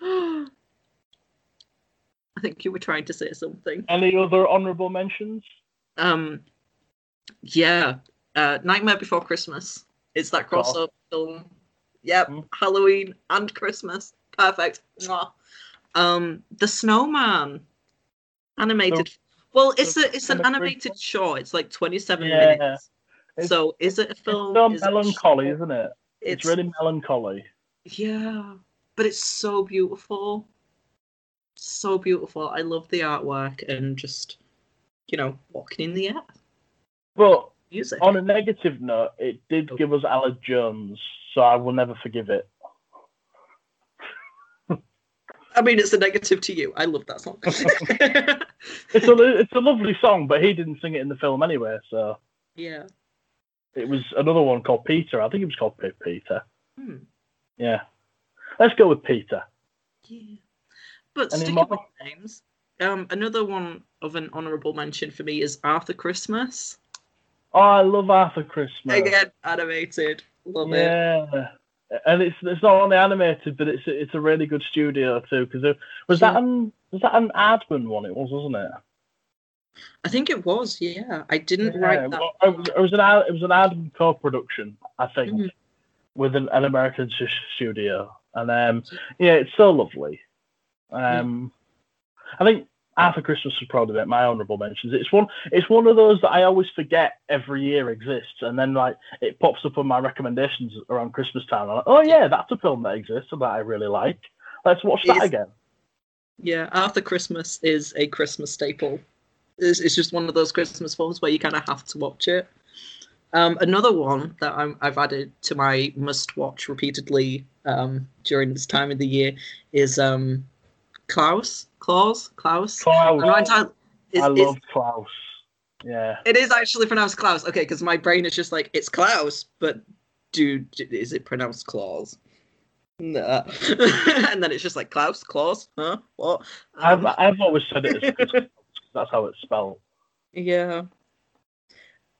I think you were trying to say something. Any other honourable mentions? Um, yeah, uh, Nightmare Before Christmas. It's that course. crossover film. Yep, Mm. Halloween and Christmas. Perfect. Mwah. Um, The Snowman, animated. well, it's a it's an animated short. It's like twenty seven Yeah. minutes. It's- so is it a It's film? so Is melancholy, short? isn't it? It's, It's really melancholy. yeah, but it's so beautiful. So beautiful. I love the artwork and just you know walking in the air. But Music. on a negative note, it did oh. give us Aled Jones, so I will never forgive it. I mean, it's a negative to you. I love that song. It's a it's a lovely song, but he didn't sing it in the film anyway, so yeah. It was another one called Peter. I think it was called Pe- Peter. Hmm. Yeah. Let's go with Peter. Yeah. But Any sticking with names, um, another one of an honourable mention for me is Arthur Christmas. Oh, I love Arthur Christmas. Again, animated. Love it. yeah. And it's it's not only animated, but it's it's a really good studio too. Because was that an was that an Aardman one? It was, wasn't it? I think it was. Yeah, I didn't write that. well, it was an it was an Aardman co-production, I think, Mhm. with an, an American s- studio, and um, yeah, it's so lovely. Um, I think Arthur Christmas was probably my honourable mentions. It's one it's one of those that I always forget every year exists, and then like it pops up on my recommendations around Christmas time. I'm like, oh yeah, that's a film that exists and that I really like. Let's watch that Is- again. Yeah, Arthur Christmas is a Christmas staple. It's, it's just one of those Christmas films where you kind of have to watch it. Um, another one that I'm, I've added to my must-watch repeatedly um, during this time of the year is um, Klaus. Klaus. Klaus. Klaus, I love Klaus. Yeah. It is actually pronounced Klaus. Okay, because my brain is just like it's Klaus, but dude, is it pronounced Claus? Nah. and then it's just like Klaus, Claus, huh? What? I've Um, I've always said it as Klaus. that's how it's spelled. yeah.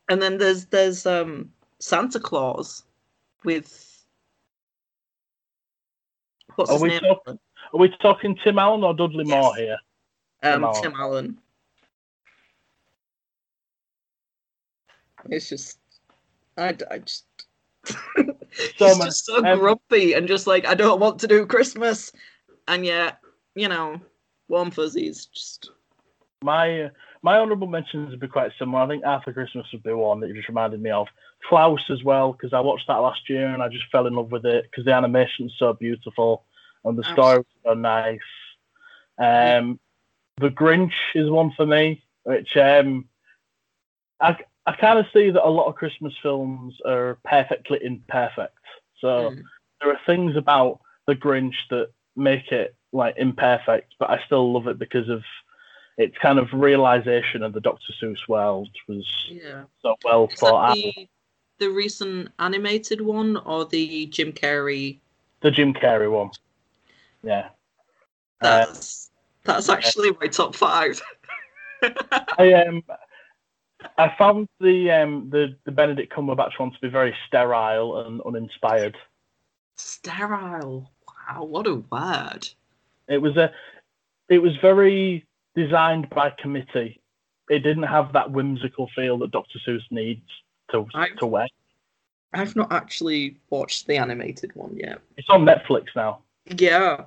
And then there's there's um Santa Claus with what's Are his we name? talking- Are we talking Tim Allen or Dudley Yes. Moore here? um, Tim Allen. Tim Allen. It's just, I, I just, So he's just so um, grumpy and just like I don't want to do Christmas, and yet you know, warm fuzzies. Just My my honourable mentions would be quite similar. I think Arthur Christmas would be one that you just reminded me of. Klaus as well because I watched that last year and I just fell in love with it because the animation's so beautiful and the story was so nice. Um, the Grinch is one for me, which um, I I kind of see that a lot of Christmas films are perfectly imperfect. So mm, there are things about the Grinch that make it like imperfect, but I still love it because of its kind of realization of the Dr. Seuss world was yeah. so well Is thought out. the the recent animated one or the Jim Carrey? The Jim Carrey one, yeah. Uh, That's that's actually my top five. I um, I found the um the the Benedict Cumberbatch one to be very sterile and uninspired. Sterile. Wow, what a word. It was a, it was very designed by committee. It didn't have that whimsical feel that Dr. Seuss needs to I- to wear. I've not actually watched the animated one yet. It's on Netflix now. Yeah.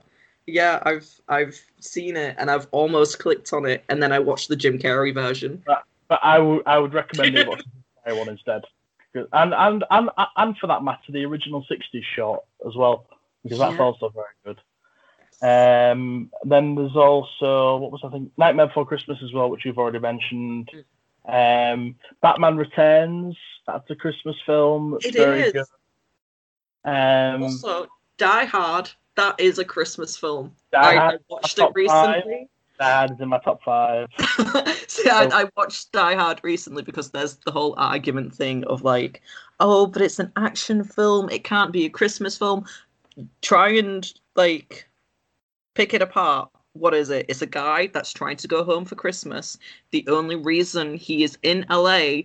Yeah, I've I've seen it and I've almost clicked on it and then I watched the Jim Carrey version. But I would I would recommend you watch the one instead, And, and and and for that matter, the original '60s short as well, because that's Yeah. also very good. Um, then there's also what was I think Nightmare Before Christmas as well, which you've already mentioned. Um, Batman Returns. That's a Christmas film. It's It very is. good. Um, also, Die Hard, that is a Christmas film. Die I, watched it five. recently. Die Hard is in my top five. See, I, I watched Die Hard recently because there's the whole argument thing of like, oh, but it's an action film. It can't be a Christmas film. Try and like pick it apart. What is it? It's a guy that's trying to go home for Christmas. The only reason he is in LA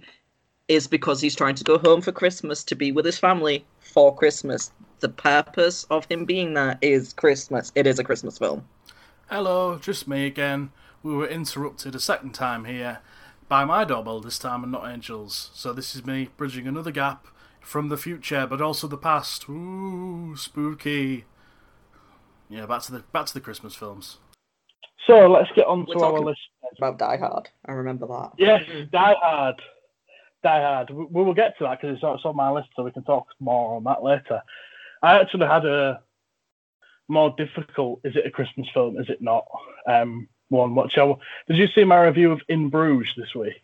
is because he's trying to go home for Christmas to be with his family for Christmas. The purpose of him being there is Christmas. It is a Christmas film. Hello, just me again. We were interrupted a second time here by my doorbell this time and not Angel's. So this is me bridging another gap from the future but also the past. Ooh, spooky. Yeah, back to the back to the Christmas films. So let's get on We're to our list. About Die Hard. I remember that. Yes. Die Hard. Die Hard. We, we will get to that because it's, it's on my list, so we can talk more on that later. I actually had a more difficult. Is it a Christmas film? Is it not? Um, one. What shall? Did you see my review of In Bruges this week?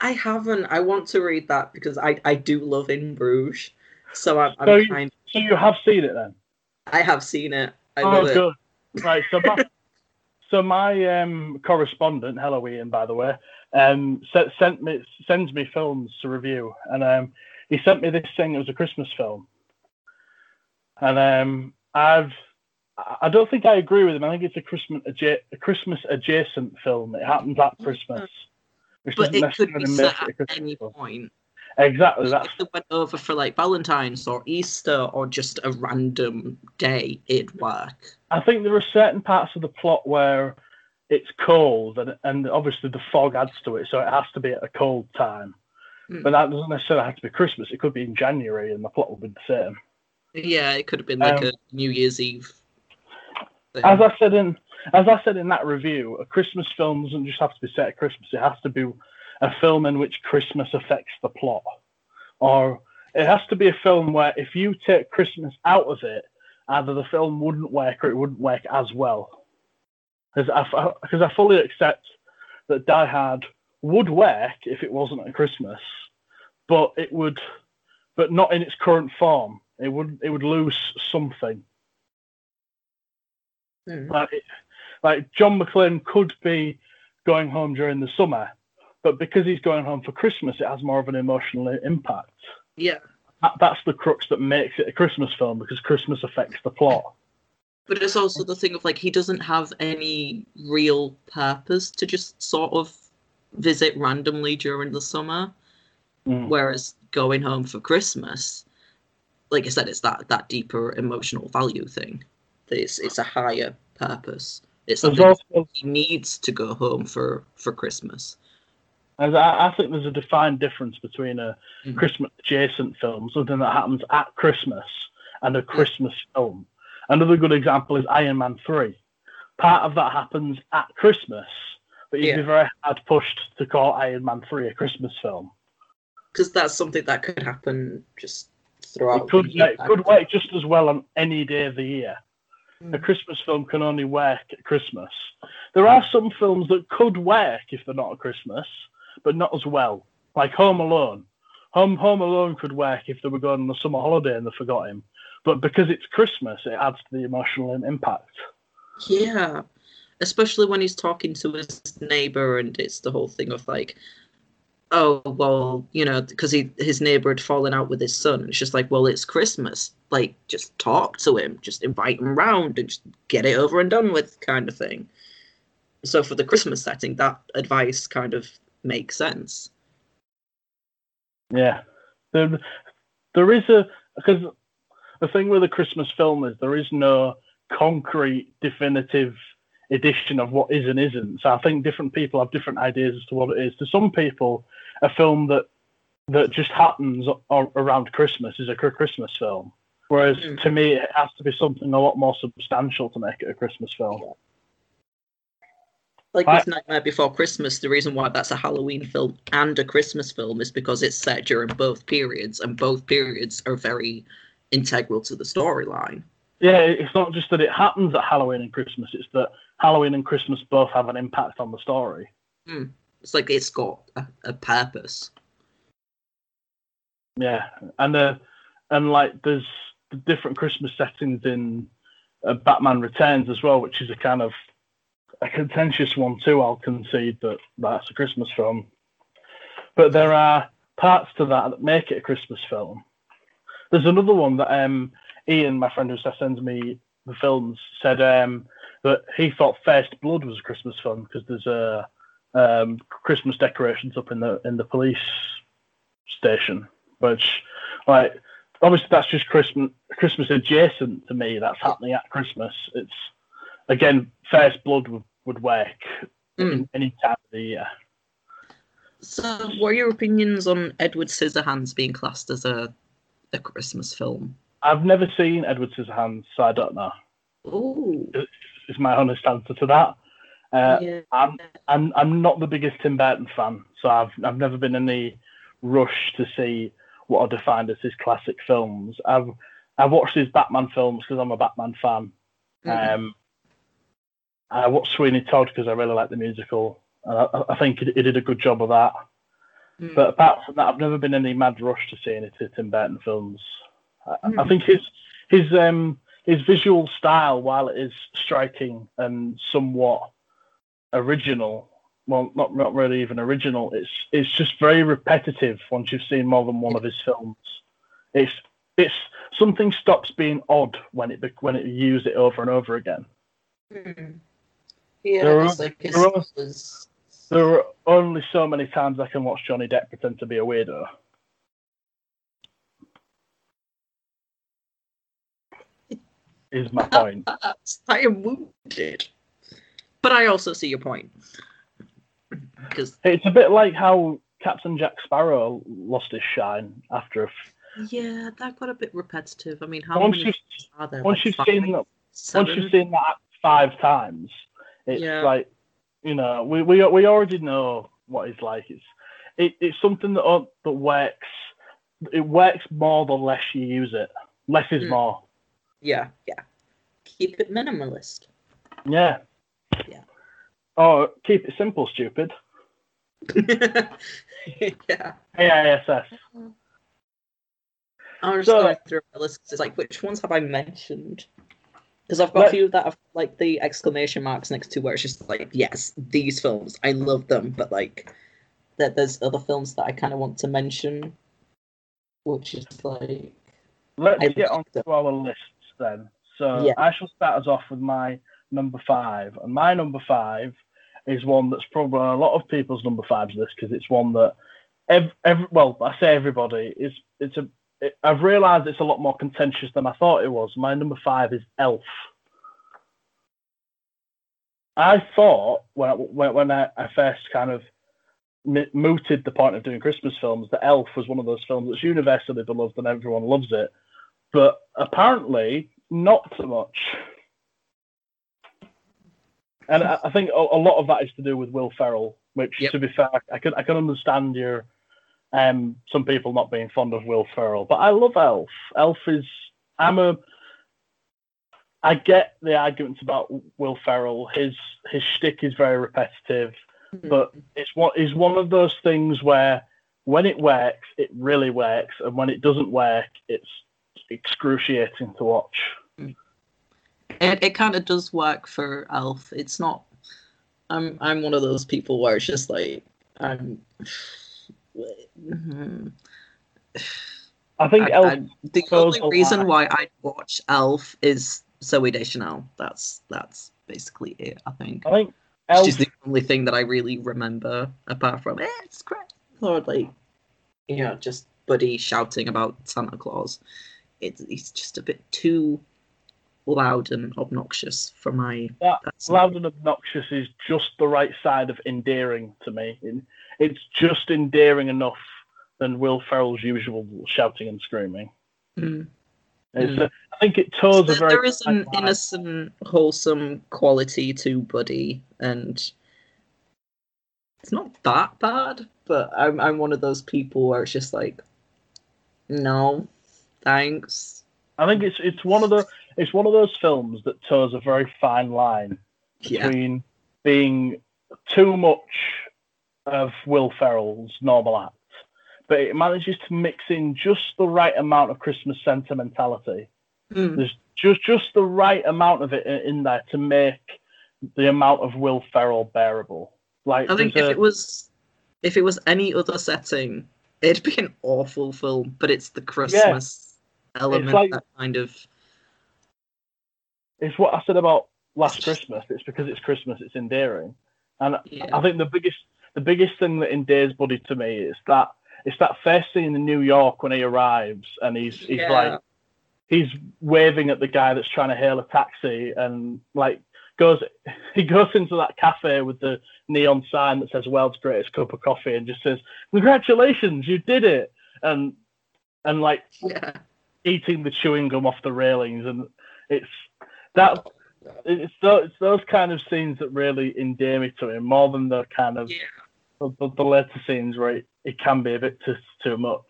I haven't. I want to read that because I, I do love In Bruges. So I'm, I'm So you- kind. So you have seen it then? I have seen it. I oh, it. good. Right. So my, so my um, correspondent, hello Ian, by the way, um, sent, sent me sends me films to review, and um, he sent me this thing. It was a Christmas film, and um, I've I don't think I agree with him. I think it's a Christmas adja- a Christmas adjacent film. It happens at Christmas, which But doesn't it could be set at any film. point. Exactly. That's If they went over for like Valentine's or Easter or just a random day, it'd work. I think there are certain parts of the plot where it's cold and and obviously the fog adds to it, so it has to be at a cold time. Mm. But that doesn't necessarily have to be Christmas. It could be in January, and the plot would be the same. Yeah, it could have been like Um, a New Year's Eve. Thing. As I said in as I said in that review, a Christmas film doesn't just have to be set at Christmas. It has to be a film in which Christmas affects the plot, or it has to be a film where if you take Christmas out of it, either the film wouldn't work or it wouldn't work as well. Because I, I fully accept that Die Hard would work if it wasn't at Christmas, but it would, but not in its current form. It would it would lose something. Hmm. Like, like John McClane could be going home during the summer, but because he's going home for Christmas, it has more of an emotional impact. Yeah, That, that's the crux that makes it a Christmas film because Christmas affects the plot. but it's also the thing of like he doesn't have any real purpose to just sort of visit randomly during the summer. Mm. Whereas going home for Christmas, like I said, it's that that deeper emotional value thing. It's it's a higher purpose. It's something also, he needs to go home for for Christmas. I, I think there's a defined difference between a Mhm. Christmas adjacent film, something that happens at Christmas, and a Christmas film. Another good example is Iron Man 3. Part of that happens at Christmas, but you'd Yeah. be very hard pushed to call Iron Man 3 a Christmas film. Because that's something that could happen just throughout. It could, the year. it could work just as well on any day of the year. A Mm. Christmas film can only work at Christmas. There are some films that could work if they're not at Christmas, but not as well. Like Home Alone. Home Home Alone could work if they were going on a summer holiday and they forgot him. But because it's Christmas, it adds to the emotional impact. Yeah, especially when he's talking to his neighbor, and it's the whole thing of like, oh well, you know, because he his neighbor had fallen out with his son. It's just like, well, it's Christmas. Like, just talk to him, just invite him round, and just get it over and done with, kind of thing. So for the Christmas setting, that advice kind of makes sense. Yeah, there, there is a because the thing with a Christmas film is there is no concrete, definitive edition of what is and isn't. So I think different people have different ideas as to what it is. To some people, a film that that just happens around Christmas is a Christmas film. Whereas Mm. to me, it has to be something a lot more substantial to make it a Christmas film. Like I- with Nightmare Before Christmas, the reason why that's a Halloween film and a Christmas film is because it's set during both periods, and both periods are very integral to the storyline. Yeah, it's not just that it happens at Halloween and Christmas; it's that Halloween and Christmas both have an impact on the story. It's like it's got a, a purpose. Yeah, and uh, and like there's the different Christmas settings in uh, Batman Returns as well, which is a kind of a contentious one too. I'll concede that that's a Christmas film, but there are parts to that that make it a Christmas film. There's another one that um, Ian, my friend who sends me the films, said um, that he thought First Blood was a Christmas film because there's a um, Christmas decorations up in the in the police station which like obviously that's just Christmas Christmas adjacent to me. That's happening at Christmas. It's again First Blood would, would work Mm. in any time of the year. So, what are your opinions on Edward Scissorhands being classed as a a Christmas film? I've never seen Edward Scissorhands, so I don't know. Oh, Is my honest answer to that. Uh, yeah. I'm I'm I'm not the biggest Tim Burton fan, so I've I've never been in any rush to see what are defined as his classic films. I've I've watched his Batman films because I'm a Batman fan. Mhm. Um, I watched Sweeney Todd because I really like the musical. And I, I think he, did a good job of that. Mm. But apart from that, I've never been in any mad rush to see any Tim- Tim Burton films. I, I Mm. think his his um his visual style, while it is striking and somewhat original, well, not not really even original. It's it's just very repetitive once you've seen more than one of his films. It's it's something stops being odd when it when it use it over and over again. Mm. Yeah, There are- like his there are- was- There are only so many times I can watch Johnny Depp pretend to be a weirdo. Is my uh, point. Uh, uh, I am wounded. but I also see your point because It's a bit like how Captain Jack Sparrow lost his shine after a. F- yeah, that got a bit repetitive. I mean, how once many you've are there? once like you've five, seen that, once you've seen that five times, it's Yeah. like you know we, we we already know what it's like. It's it, it's something that uh, that works. It works more the less you use it. Less is Mm. more. Yeah, yeah. Keep it minimalist. Yeah. Yeah. Or keep it simple, stupid. yeah. KISS. I'm just So- going through my list. It's like, which ones have I mentioned? Because I've got Let- a few that have like the exclamation marks next to where it's just like, yes, these films, I love them, but like, that there's other films that I kind of want to mention, which is like, Let's I get on them. to our lists then. So Yeah. I shall start us off with my number five, and my number five is one that's probably a lot of people's number fives list because it's one that ev- every, well, I say everybody is it's a it, I've realised it's a lot more contentious than I thought it was. My number five is Elf. I thought when I, when, when I, I first kind of m- mooted the point of doing Christmas films that Elf was one of those films that's universally beloved and everyone loves it, but apparently not so much. And I, I think a, a lot of that is to do with Will Ferrell, which, Yep. to be fair, I can I can understand your um some people not being fond of Will Ferrell, but I love Elf. Elf is I'm a I get the arguments about Will Ferrell. His his shtick is very repetitive, but it's one is one of those things where when it works, it really works, and when it doesn't work, it's excruciating to watch. it, it kind of does work for Elf. It's not. I'm I'm one of those people where it's just like I'm. Mhm. I think I- Elf. I- the only reason why I watch Elf is Zooey Deschanel. That's that's basically it. I think. I think Elf. She's the only thing that I really remember, apart from eh, it's great. Or like, you know, just Buddy shouting about Santa Claus. It's it's just a bit too loud and obnoxious for my. That loud and obnoxious is just the right side of endearing to me. It- It's just endearing enough than Will Ferrell's usual shouting and screaming. Mm. Mm. I think it toes a very. there is an line. innocent, wholesome quality to Buddy, and it's not that bad. But I'm I'm one of those people where it's just like, no, thanks. I think it's it's one of the it's one of those films that toes a very fine line Yeah, between being too much of Will Ferrell's normal act, but it manages to mix in just the right amount of Christmas sentimentality. Mm. There's just just the right amount of it in, there to make the amount of Will Ferrell bearable. Like I think if a- it was if it was any other setting, it'd be an awful film. But it's the Christmas element like- that kind of it's what I said about last Christmas. It's because it's Christmas. It's endearing, and yeah. I think the biggest the biggest thing that endears Buddy to me is that it's that first scene in New York when he arrives and he's he's Yeah. like he's waving at the guy that's trying to hail a taxi and like goes he goes into that cafe with the neon sign that says world's greatest cup of coffee and just says congratulations you did it and and like yeah. eating the chewing gum off the railings and it's that it's those, it's those kind of scenes that really endear me to him more than the kind of Yeah. The, the, the later scenes where it, it can be a bit too, too much.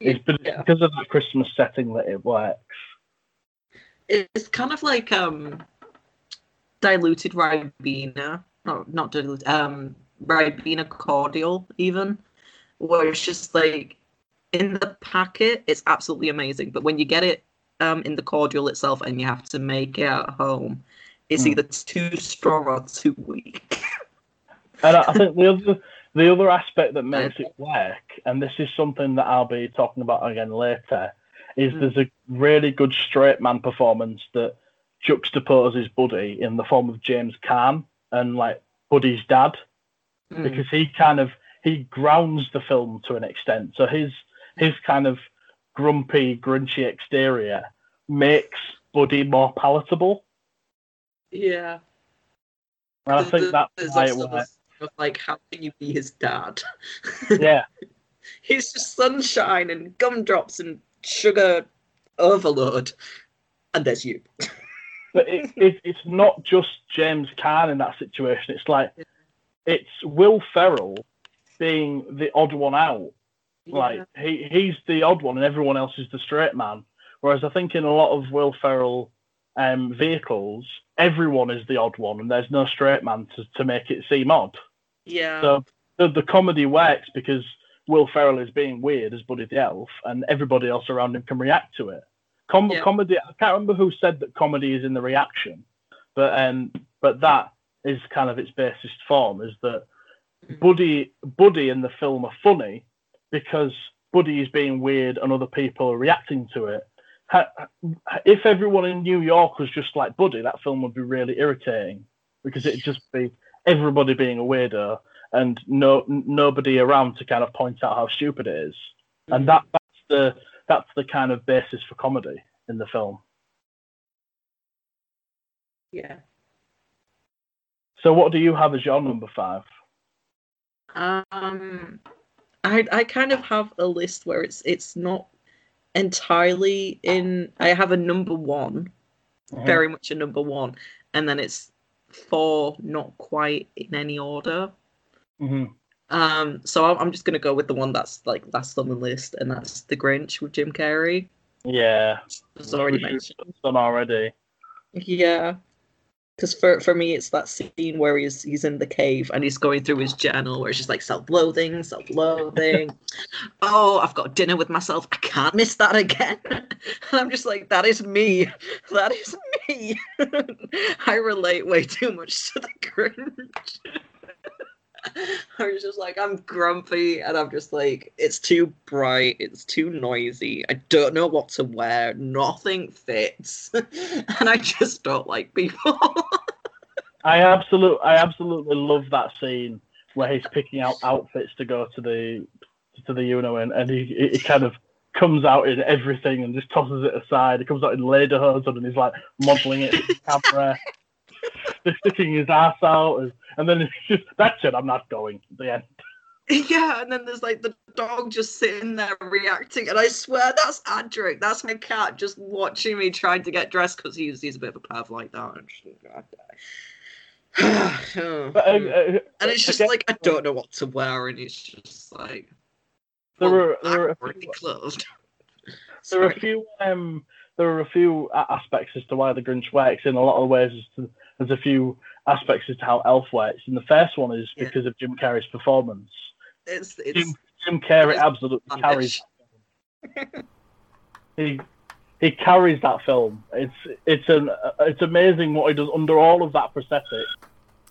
It's Yeah. because of the Christmas setting that it works. It's kind of like um diluted Ribena. No, not diluted. Um, Ribena cordial, even, where it's just like in the packet, it's absolutely amazing, but when you get it um in the cordial itself and you have to make it at home, it's Hmm. either too strong or too weak. And I, think the other the other aspect that makes it work, and this is something that I'll be talking about again later, is Mm. there's a really good straight man performance that juxtaposes Buddy in the form of James Caan and like Buddy's dad. Mm. because he kind of he grounds the film to an extent. So his his kind of grumpy, grinchy exterior makes Buddy more palatable. Yeah. And I think that's why it works. Of like, how can you be his dad? Yeah, He's just sunshine and gumdrops and sugar overload, and there's you. but it, it, it's not just James Caan in that situation. It's like it's Will Ferrell being the odd one out. Like he he's the odd one, and everyone else is the straight man. Whereas I think in a lot of Will Ferrell um, vehicles, everyone is the odd one, and there's no straight man to, to make it seem odd. Yeah, So the, the comedy works because Will Ferrell is being weird as Buddy the Elf, and everybody else around him can react to it. Com- Yeah. Comedy. I can't remember who said that comedy is in the reaction, but um, but that is kind of its basest form. Is that Mhm. Buddy Buddy in the film are funny because Buddy is being weird and other people are reacting to it. If everyone in New York was just like Buddy, that film would be really irritating because it'd just be everybody being a weirdo and no nobody around to kind of point out how stupid it is. And that that's the that's the kind of basis for comedy in the film. yeah. So what do you have as your number five? Um, I I kind of have a list where it's it's not entirely in. I have a number one, very much a number one, and then it's four, not quite in any order. hmm Um, so I'm, I'm just gonna go with the one that's like last on the list, and that's The Grinch with Jim Carrey. Yeah, it's already mentioned. done already. Yeah. Because for, for me, it's that scene where he's he's in the cave and he's going through his journal where it's just like self loathing, self loathing. oh, I've got dinner with myself. I can't miss that again. and I'm just like, that is me. That is I relate way too much to the Grinch. I was just like, I'm grumpy, and I'm just like, it's too bright, it's too noisy. I don't know what to wear. Nothing fits, and I just don't like people. I absolutely, I absolutely love that scene where he's picking out outfits to go to the to the Uno in, and he, he kind of comes out in everything and just tosses it aside. He comes out in lederhosen and he's like modelling it the camera, sticking his ass out, and, and then it's just that's it. I'm not going. The end. yeah, and then there's like the dog just sitting there reacting, and I swear that's Adric. That's my cat just watching me trying to get dressed because he's he's a bit of a perv like that. I'm just God. But, uh, uh, and it's just like I don't know what to wear, and it's just like There well, were- there were a I'm already few- clothed. there are a few um there are a few aspects as to why the Grinch works in a lot of ways. As to, there's a few aspects as to how Elf works, and the first one is Yeah. because of Jim Carrey's performance. It's it's Jim, Jim Carrey it's absolutely carries. He he carries that film. It's it's an it's amazing what he does under all of that prosthetic.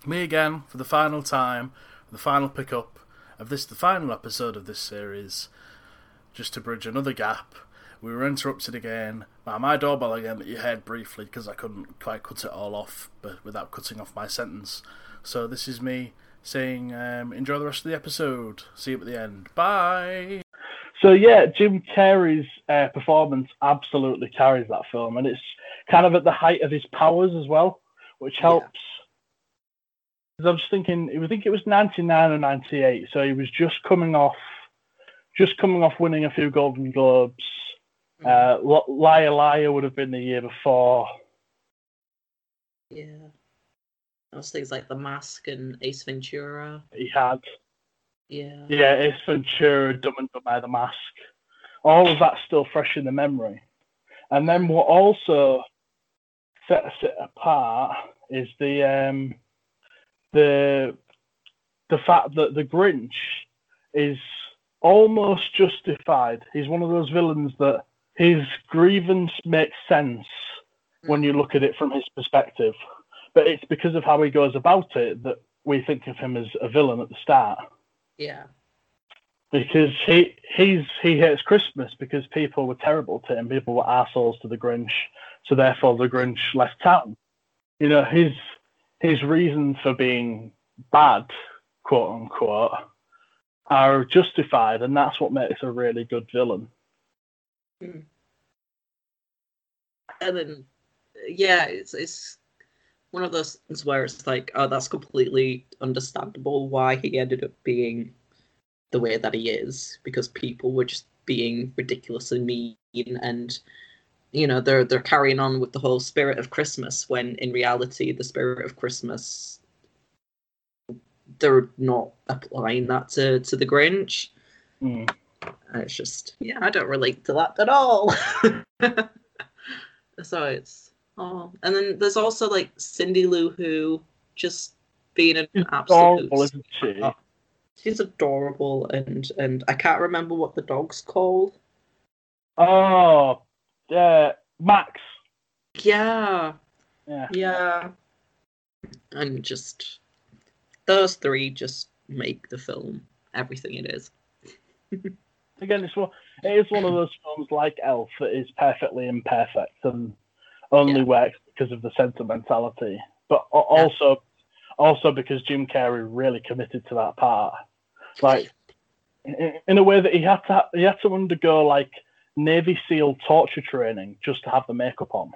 Me again for the final time, the final pickup of this, the final episode of this series. Just to bridge another gap, we were interrupted again by my doorbell again that you heard briefly because I couldn't quite cut it all off, but without cutting off my sentence. So this is me saying, um, enjoy the rest of the episode. See you at the end. Bye. So yeah, Jim Carrey's uh, performance absolutely carries that film, and it's kind of at the height of his powers as well, which helps. Because I was thinking, I think it was '99 or '98, so he was just coming off, just coming off winning a few Golden Globes. Uh, L- Liar Liar would have been the year before. Yeah. Those things like The Mask and Ace Ventura. He had, Yeah. yeah, Ace Ventura, Dumb and Dumber, The Mask. All of that's still fresh in the memory. And then what also sets it apart is the um, the the fact that the Grinch is almost justified. He's one of those villains that his grievance makes sense when mm. you look at it from his perspective, but it's because of how he goes about it that we think of him as a villain at the start. Yeah. Because he he's he hates Christmas because people were terrible to him, people were assholes to the Grinch, so therefore the Grinch left town. You know, his his reasons for being bad, quote unquote, are justified, and that's what makes a really good villain. Hmm. And then, yeah, it's it's one of those things where it's like, oh, that's completely understandable why he ended up being the way that he is because people were just being ridiculously mean and you know they're they're carrying on with the whole spirit of Christmas when in reality the spirit of Christmas they're not applying that to to the Grinch. Mm. It's just yeah, I don't relate to that at all. so it's oh, and then there's also like Cindy Lou Who just being an She's absolute. adorable, isn't she? She's adorable, and and I can't remember what the dog's called. Oh, yeah, Max. Yeah, Yeah. yeah, and just those three just make the film everything it is. Again, it's one. It is one of those films like Elf that is perfectly imperfect and only Yeah. works because of the sentimentality, but a- also, also because Jim Carrey really committed to that part. Like, in, in a way that he had to, he had to undergo like Navy SEAL torture training just to have the makeup on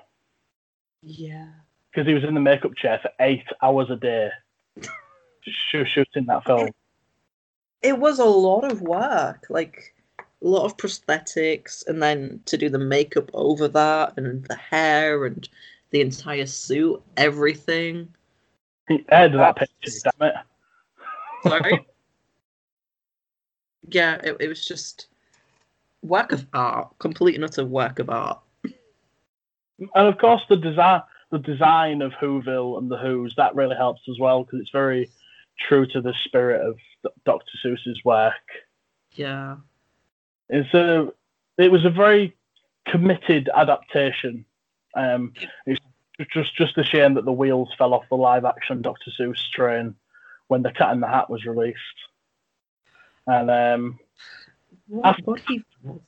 Yeah. because he was in the makeup chair for eight hours a day, sh- shooting that film. It was a lot of work, like a lot of prosthetics, and then to do the makeup over that, and the hair, and the entire suit, everything. He aired that picture, damn it. Sorry. yeah, it, it was just work of art, complete and utter work of art. and of course the design the design of Whoville and the Who's that really helps as well because it's very true to the spirit of Dr. Seuss's work. Yeah. It's a it was a very committed adaptation. Um, it's just just a shame that the wheels fell off the live action Dr. Seuss train when the Cat in the Hat was released. And um, After- what even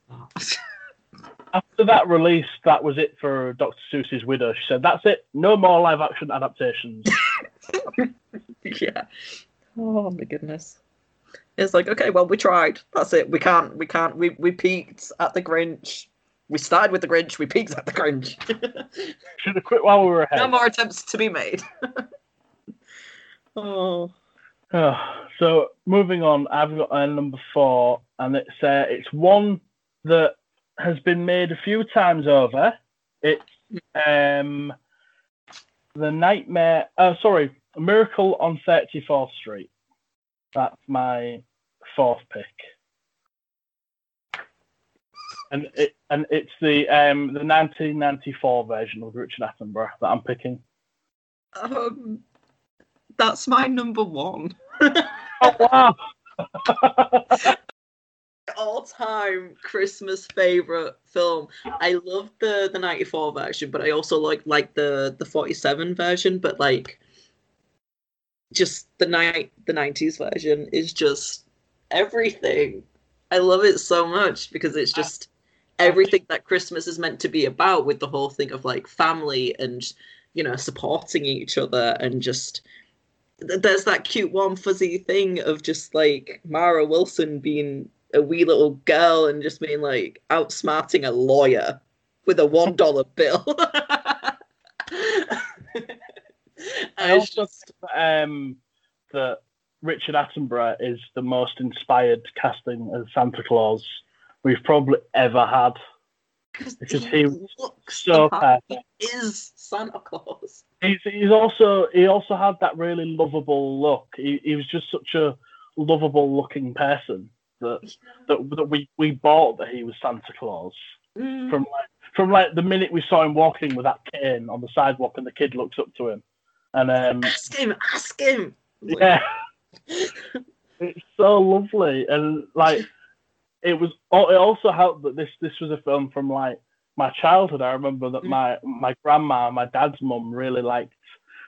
that? after that release, that was it for Dr. Seuss's widow. She said, "That's it. No more live action adaptations." yeah. Oh my goodness. It's like, okay, well, we tried. That's it. We can't. We can't. We we peaked at the Grinch. We started with the Grinch. We peaked at the Grinch. Should have quit while we were ahead. no more attempts to be made. oh. Oh, so moving on, I've got uh, number four, and it's uh, it's one that has been made a few times over. It's um, the Nightmare. Uh, sorry, Miracle on Thirty Fourth Street. That's my fourth pick, and it and it's the um the 1994 version of Richard Attenborough that I'm picking. Um. That's my number one. Oh wow! all time Christmas favorite film. I love the the 94 version, but I also like like the the 47 version, but like just the night the 90s version is just everything. I love it so much because it's uh, just everything that Christmas is meant to be about with the whole thing of like family and you know supporting each other and just there's that cute warm fuzzy thing of just like Mara Wilson being a wee little girl and just being like outsmarting a lawyer with a one dollar bill. I it's also just um, that Richard Attenborough is the most inspired casting as Santa Claus we've probably ever had. because he looks So perfect. He is Santa Claus. He's, he's also he also had that really lovable look. He, he was just such a lovable looking person that that, that we, we bought that he was Santa Claus Mm. from like from like the minute we saw him walking with that cane on the sidewalk and the kid looks up to him and um ask him, ask him. Yeah it's so lovely and like it was it also helped that this this was a film from like my childhood i remember that Mm. my my grandma my dad's mum really liked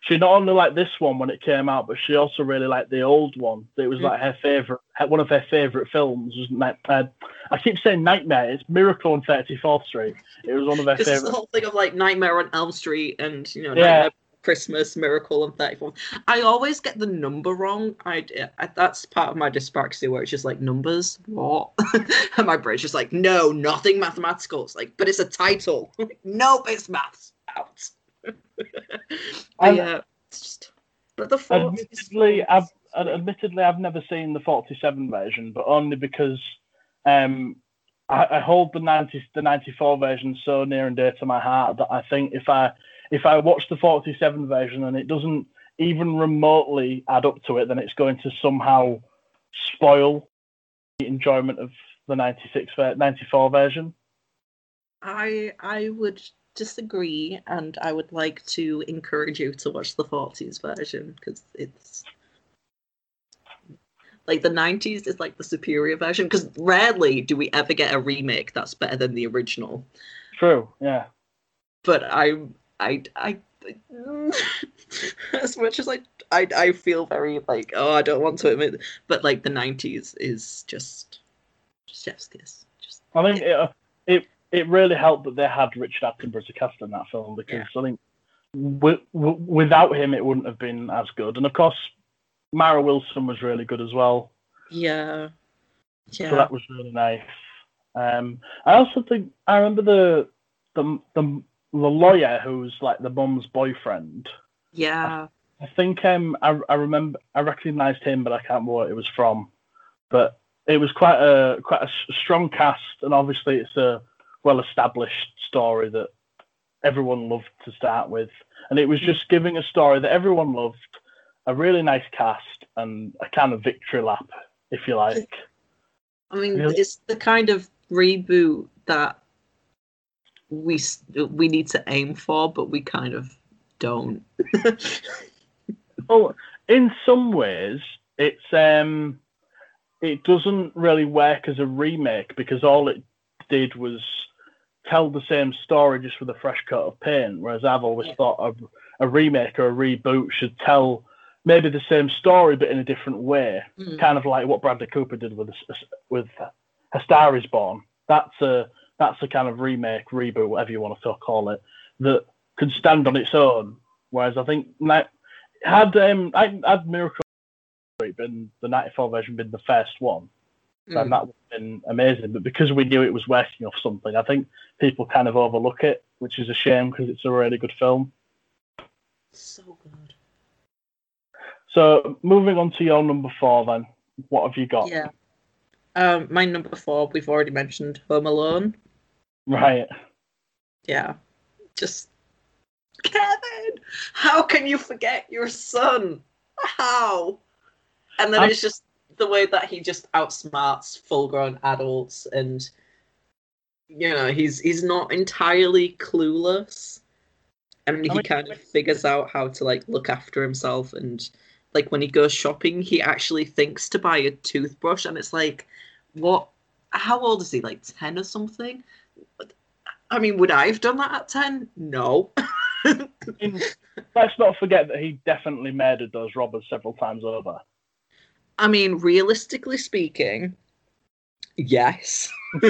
she not only liked this one when it came out but she also really liked the old one it was Mm. like her favorite one of her favorite films was Night, uh, i keep saying nightmare it's miracle on 34th street it was one of her Because it's the whole thing of like Nightmare on Elm Street and you know Yeah. Nightmare Christmas Miracle on 34. I always get the number wrong. I, I that's part of my dyspraxia where it's just like numbers. What? and my brain's just like no, nothing mathematical. It's like, but it's a title. nope, it's maths. Out. but yeah, it's just. But the 40s. Admittedly, I've admittedly I've never seen the 47 version, but only because um, I, I, hold the 90 the 94 version so near and dear to my heart that I think if I if I watch the 47 version and it doesn't even remotely add up to it, then it's going to somehow spoil the enjoyment of the 96 94 version. I I would disagree, and I would like to encourage you to watch the 40s version because it's like the 90s is like the superior version because rarely do we ever get a remake that's better than the original. True, yeah. But I, I, I, as much as I, I, I feel very like oh I don't want to admit, but like the 90s is just, just chef's kiss. Just. I think it, uh, it it really helped that they had Richard Attenborough to cast in that film because yeah. I think w- w- without him it wouldn't have been as good. And of course, Mara Wilson was really good as well. Yeah, yeah. So that was really nice. Um, I also think I remember the the the, the lawyer who's like the mum's boyfriend. Yeah. I, I think um I, I remember I recognised him, but I can't remember what it was from. But it was quite a quite a strong cast, and obviously it's a well established story that everyone loved to start with. And it was just giving a story that everyone loved, a really nice cast, and a kind of victory lap, if you like. I mean, really? it's the kind of reboot that we we need to aim for, but we kind of don't. well, in some ways, it's um, it doesn't really work as a remake because all it did was tell the same story just with a fresh coat of paint. Whereas I've always yeah. thought a, a remake or a reboot should tell maybe the same story but in a different way, mm. kind of like what Bradley Cooper did with with A Star Is Born. That's a that's a kind of remake, reboot, whatever you want to call it, that could stand on its own. Whereas I think had um, had Miracle been the '94 version been the first one, then mm. that would have been amazing. But because we knew it was working off something, I think people kind of overlook it, which is a shame because it's a really good film. So good. So moving on to your number four, then, what have you got? Yeah. Um, my number four, we've already mentioned Home Alone. Right. Yeah. Just Kevin, how can you forget your son? How? And then I'm... it's just the way that he just outsmarts full-grown adults, and you know he's he's not entirely clueless, and he kind of figures out how to like look after himself, and like when he goes shopping, he actually thinks to buy a toothbrush, and it's like, what? How old is he? Like ten or something? I mean, would I have done that at ten? No. Let's not forget that he definitely murdered those robbers several times over. I mean, realistically speaking, yes.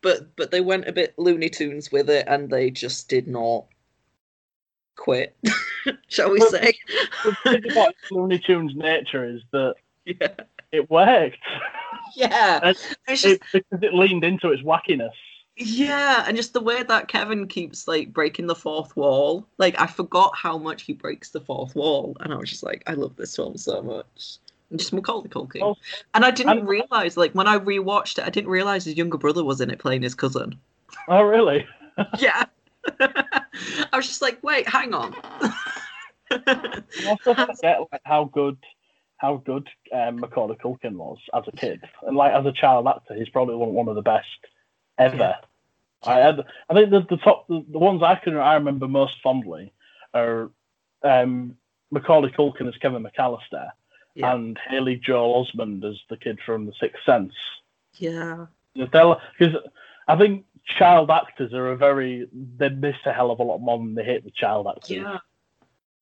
but but they went a bit Looney Tunes with it, and they just did not quit. Shall we say? the thing about Looney Tunes' nature is that yeah. it worked. Yeah, just... it, because it leaned into its wackiness. Yeah, and just the way that Kevin keeps like breaking the fourth wall. Like I forgot how much he breaks the fourth wall, and I was just like, I love this film so much. And just Macaulay Culkin. Oh, and I didn't I'm... realize, like when I rewatched it, I didn't realize his younger brother was in it playing his cousin. Oh really? yeah. I was just like, wait, hang on. I also forget like, how good how good um, Macaulay Culkin was as a kid, and like as a child actor, he's probably one, one of the best ever. Yeah. I I think the, the top, the, the, ones I can I remember most fondly are um, Macaulay Culkin as Kevin McAllister yeah. and Haley Joel Osment as the kid from The Sixth Sense. Yeah. Because I think child actors are a very they miss a hell of a lot more than they hit the child actors. Yeah.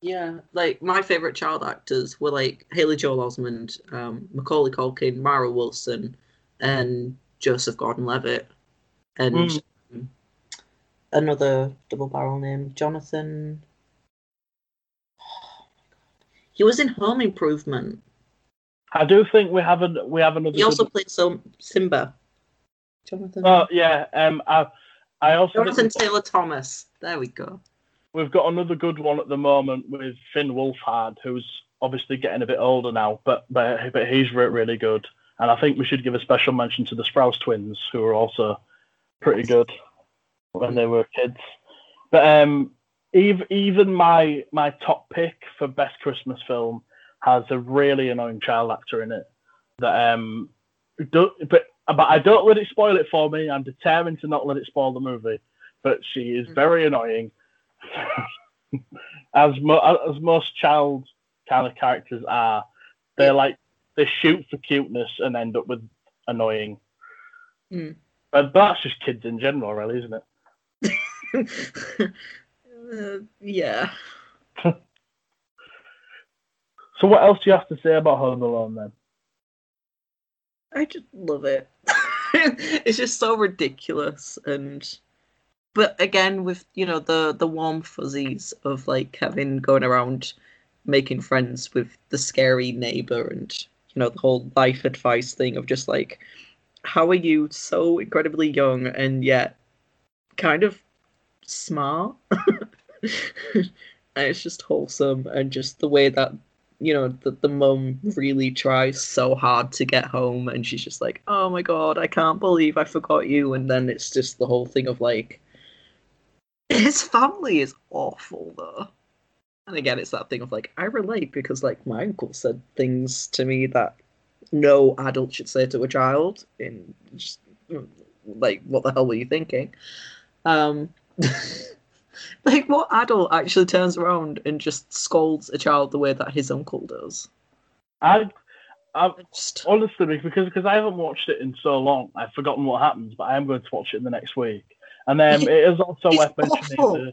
Yeah, like my favorite child actors were like Haley Joel Osment, um, Macaulay Culkin, Mara Wilson, and Joseph Gordon-Levitt and mm. another double barrel name, Jonathan. he was in Home Improvement. I do think we have an we have another. He also played some Simba. Jonathan. Oh yeah, um, I I also Jonathan Taylor Thomas. There we go. we've got another good one at the moment with Finn Wolfhard, who's obviously getting a bit older now, but but, but he's really good. And I think we should give a special mention to the Sprouse twins, who are also pretty good when they were kids. But um, even even my my top pick for best Christmas film has a really annoying child actor in it. That um, do, but but I don't let it spoil it for me. I'm determined to not let it spoil the movie. But she is very annoying, as mo- as most child kind of characters are. They're like they shoot for cuteness and end up with annoying. Mm. But that's just kids in general, really, isn't it? uh, yeah. So what else do you have to say about Home Alone then? I just love it. it's just so ridiculous and but again with you know the the warm fuzzies of like Kevin going around making friends with the scary neighbor and you know the whole life advice thing of just like how are you so incredibly young and yet kind of smart? And it's just wholesome and just the way that you know the, the mum really tries so hard to get home and she's just like oh my god i can't believe i forgot you. And then it's just the whole thing of like his family is awful though. And again it's that thing of like i relate because like my uncle said things to me that no adult should say to a child in just like what the hell were you thinking um like what adult actually turns around and just scolds a child the way that his uncle does I, I just honestly because because I haven't watched it in so long, I've forgotten what happens. But I am going to watch it in the next week. And um, it is also It's worth mentioning awful.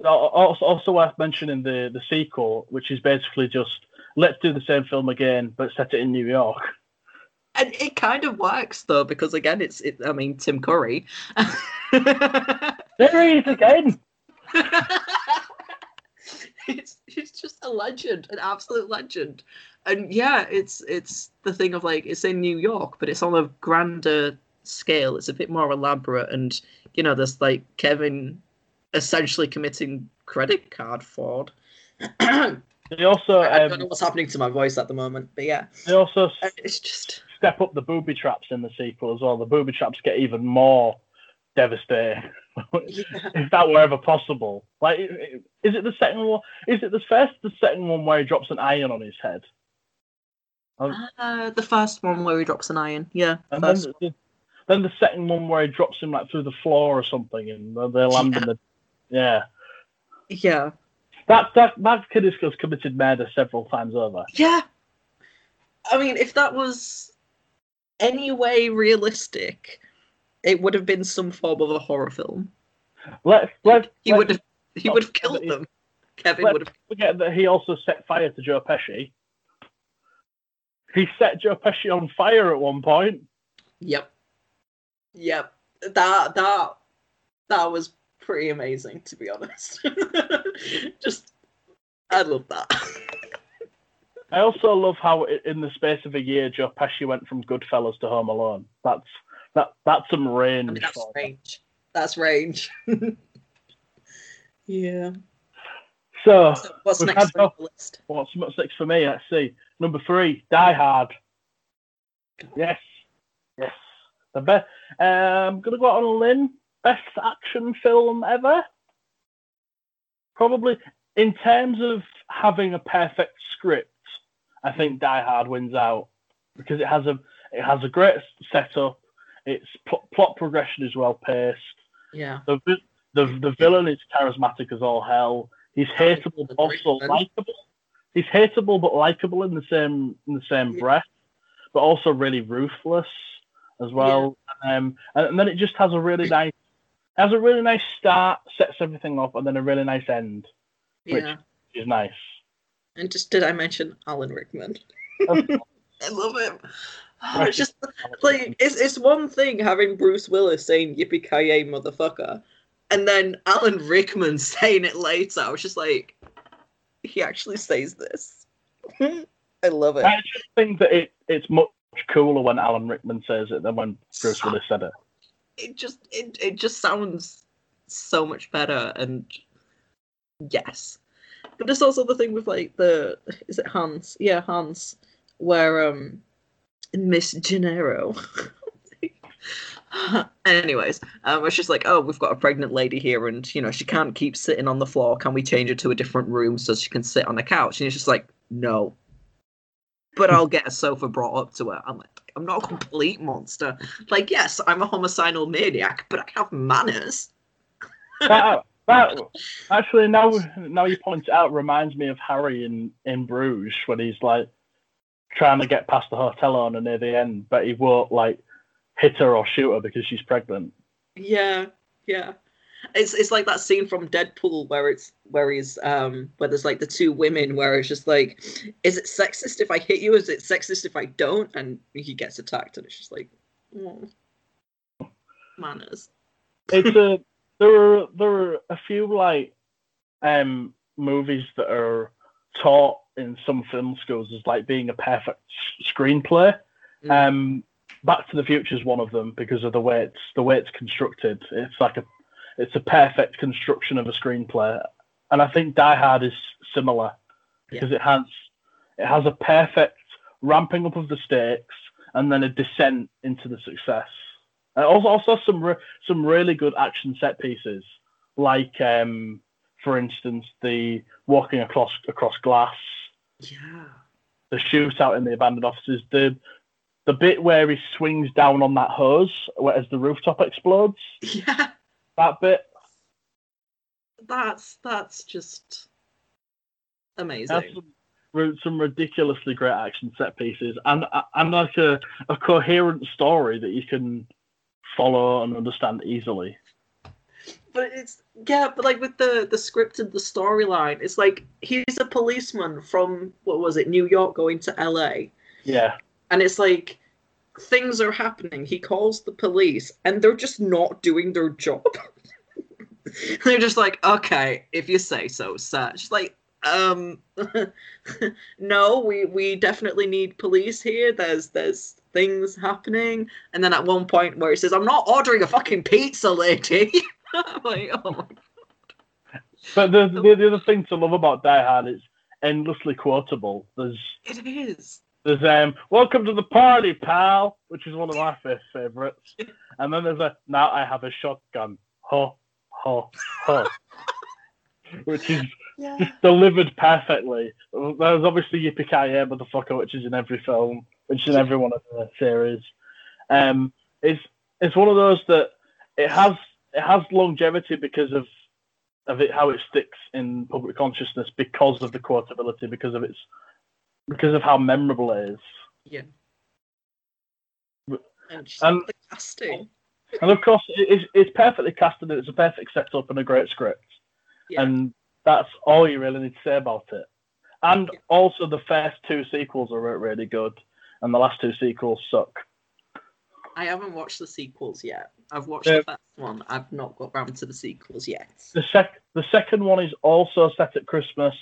the, also also worth mentioning the the sequel, which is basically just let's do the same film again, but set it in New York. and it kind of works though because again it's it i mean tim curry There he is again. it's it's just a legend, an absolute legend. And yeah, it's it's the thing of like it's in New York, but it's on a grander scale. It's a bit more elaborate, and you know, there's like Kevin essentially committing credit card fraud. I They also I don't know um, what's happening to my voice at the moment, but yeah, they also uh, it's just step up the booby traps in the sequel as well. The booby traps get even more devastating. yeah. if that were ever possible. Like, is it the second one? Is it the first, the second one where he drops an iron on his head? Uh, the first one where he drops an iron, yeah. And then first the, then the second one where he drops him like through the floor or something, and they- they land in the yeah. Yeah. That that kid has committed murder several times over. Yeah. I mean, if that was any way realistic, it would have been some form of a horror film. Let let He let- would have he would have killed he- them. Kevin would have forget that he also set fire to Joe Pesci. He set Joe Pesci on fire at one point. Yep. Yep. That that that was pretty amazing to be honest. Just I love that. I also love how in the space of a year Joe Pesci went from Goodfellas to Home Alone. That's that that's some range. I mean, that's range. That's range. yeah. So So what's next on the list? what's what's next for me? Let's see. Number three, Die Hard. Yes, yes. The best. Um, gonna go out on a limb. Best action film ever. Probably in terms of having a perfect script, I think Die Hard wins out because it has a it has a great setup. Its pl- plot progression is well paced. Yeah. The, the the villain is charismatic as all hell. He's hateable but also likable. He's hateable but likable in the same in the same Yeah. breath, but also really ruthless as well. Um, and, and then it just has a really nice has a really nice start, sets everything up, and then a really nice end, Which- Yeah. which is nice. And just did I mention Alan Rickman? I love him. Oh, it's just like it's it's one thing having Bruce Willis saying "Yippee ki yay, motherfucker," and then Alan Rickman saying it later. I was just like, he actually says this. I love it. I just think that it, it's much cooler when Alan Rickman says it than when Bruce Willis said it. It just it, it just sounds so much better. And yes, but there's also the thing with like the is it Hans? Yeah, Hans, where um Miss Gennaro. Anyways, um, it's just like, oh, we've got a pregnant lady here, and you know she can't keep sitting on the floor. Can we change her to a different room so she can sit on the couch? And it's just like, no. But I'll get a sofa brought up to her. I'm like, I'm not a complete monster. Like, yes, I'm a homicidal maniac, but I have manners. that, that actually now now you point it out reminds me of Harry in in Bruges when he's like trying to get past the hotel owner near the end, but he won't like hit her or shoot her because she's pregnant. Yeah, yeah. It's it's like that scene from Deadpool where it's where he's um where there's like the two women where it's just like, is it sexist if I hit you? Is it sexist if I don't? And he gets attacked, and it's just like, oh, manners. It's a there are there are a few like um movies that are taught in some film schools as like being a perfect screenplay. Mm. Um, Back to the Future is one of them because of the way it's the way it's constructed. It's like a it's a perfect construction of a screenplay, and I think Die Hard is similar because yeah. it has it has a perfect ramping up of the stakes and then a descent into the success. And also, also some re- some really good action set pieces, like um, for instance the walking across across glass. Yeah. The shootout in the abandoned offices. The the bit where he swings down on that hose as the rooftop explodes. Yeah. That bit. That's that's just amazing. Some, some, ridiculously great action set pieces and and like a, a coherent story that you can follow and understand easily. But it's yeah, but like with the the script and the storyline, it's like he's a policeman from what was it, New York going to LA. Yeah and it's like things are happening. He calls the police, and they're just not doing their job. they're just like, okay, if you say so, such. Like, um, no, we we definitely need police here. There's there's things happening, and then at one point where he says, "I'm not ordering a fucking pizza, lady." Like, oh But the, the the other thing to love about Die Hard is endlessly quotable. There's it is there's um, "Welcome to the party, pal," which is one of my first favorites, and then there's a "Now I have a shotgun," ho ho ho, which is yeah. just delivered perfectly. There's obviously Yippee Ki Yay, motherfucker, which is in every film, which is in every one of the series. Um, it's it's one of those that it has it has longevity because of of it how it sticks in public consciousness because of the quotability, because of its because of how memorable it is. Yeah. And, and the casting. And of course, it's, it's perfectly casted. It's a perfect setup and a great script. Yeah. And that's all you really need to say about it. And yeah. also, the first two sequels are really good, and the last two sequels suck. I haven't watched the sequels yet. I've watched the first one. I've not got round to the sequels yet. The sec the second one is also set at Christmas,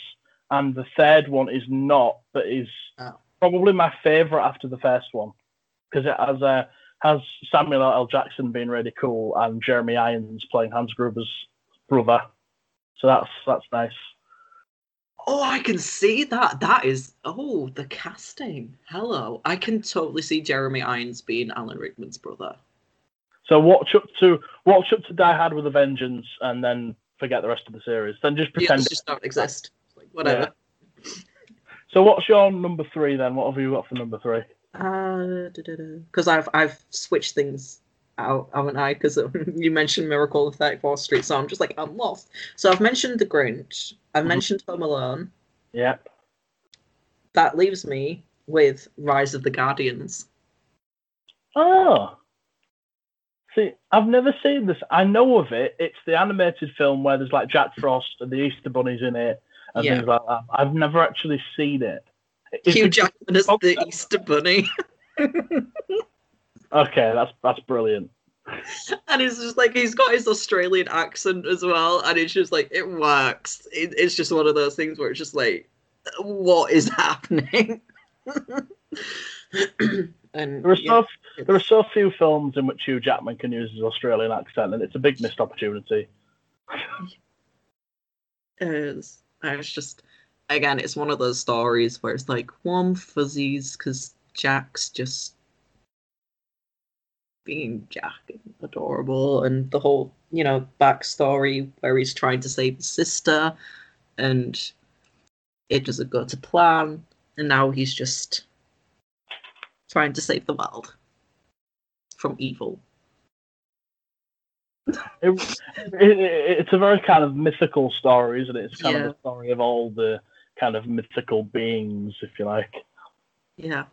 and the third one is not, but is oh. probably my favourite after the first one because it has uh, has Samuel L. Jackson being really cool and Jeremy Irons playing Hans Gruber's brother. So that's that's nice. Oh, I can see that. That is oh the casting. Hello, I can totally see Jeremy Irons being Alan Rickman's brother. So watch up to watch up to Die Hard with a Vengeance, and then forget the rest of the series. Then just pretend yeah, just don't exist whatever. Yeah. So what's your number three then? What have you got for number three? Because uh, I've I've switched things out, haven't I? Because you mentioned Miracle on 34th Street, so I'm just like I'm lost. So I've mentioned The Grinch. I've mm-hmm. mentioned Home Alone. Yep. That leaves me with Rise of the Guardians. Oh. See, I've never seen this. I know of it. It's the animated film where there's like Jack Frost and the Easter bunnies in it and yeah. things like that. I've never actually seen it. Hugh Jackman as oh, the Easter Bunny. okay, that's that's brilliant. And it's just like he's got his Australian accent as well, and it's just like it works. It, it's just one of those things where it's just like, what is happening? and there are yeah. so there are so few films in which Hugh Jackman can use his Australian accent, and it's a big missed opportunity. is. I was just again, it's one of those stories where it's like warm fuzzies because Jack's just being Jack and adorable, and the whole you know backstory where he's trying to save his sister, and it doesn't go to plan, and now he's just trying to save the world from evil. It, it, it's a very kind of mythical story, isn't it? It's kind Yeah. of the story of all the kind of mythical beings, if you like. Yeah,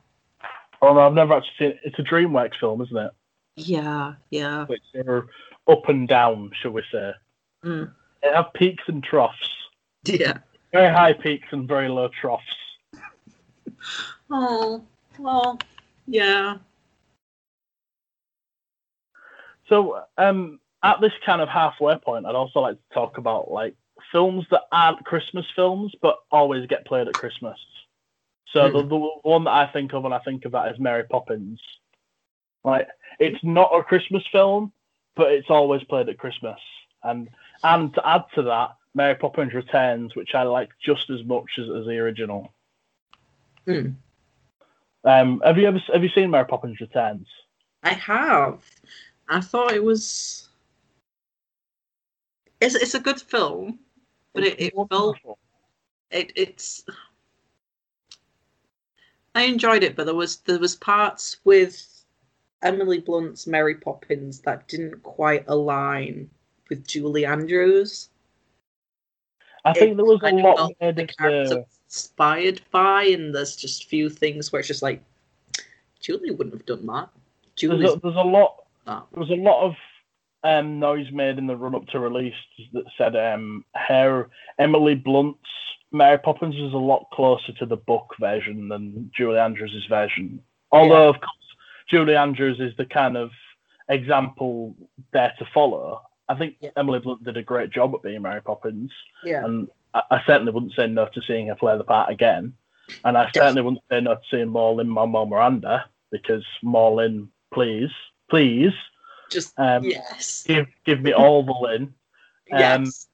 Although I've never actually seen it. It's a DreamWorks film, isn't it? yeah, yeah. Which are up and down, shall we say. Mm. It have peaks and troughs. Yeah. Very high peaks and very low troughs. Oh, well, yeah. So, um, at this kind of halfway point, I'd also like to talk about like films that aren't Christmas films but always get played at Christmas. So the, the one that I think of when I think of that is Mary Poppins. Like it's not a Christmas film, but it's always played at Christmas. And and to add to that, Mary Poppins Returns, which I like just as much as, as the original. Hmm. Um, have you ever have you seen Mary Poppins Returns? I have. I thought it was. It's it's a good film, but it, it felt it it's. I enjoyed it, but there was there was parts with Emily Blunt's Mary Poppins that didn't quite align with Julie Andrews. I think there was a lot made the of character inspired by, and there's just few things where it's just like Julie wouldn't have done that. There's there's a lot. that. There was a lot of um, noise made in the run up to release that said um, her Emily Blunt's Mary Poppins is a lot closer to the book version than Julie Andrews' version. Although, of course, Julie Andrews is the kind of example there to follow. I think Yeah. Emily Blunt did a great job at being Mary Poppins, Yeah. and I, I certainly wouldn't say no to seeing her play the part again. And I certainly wouldn't say no to seeing Lin Manuel Miranda because Lin, please, please, Just um, yes. give give me all the Lin. Um, yes.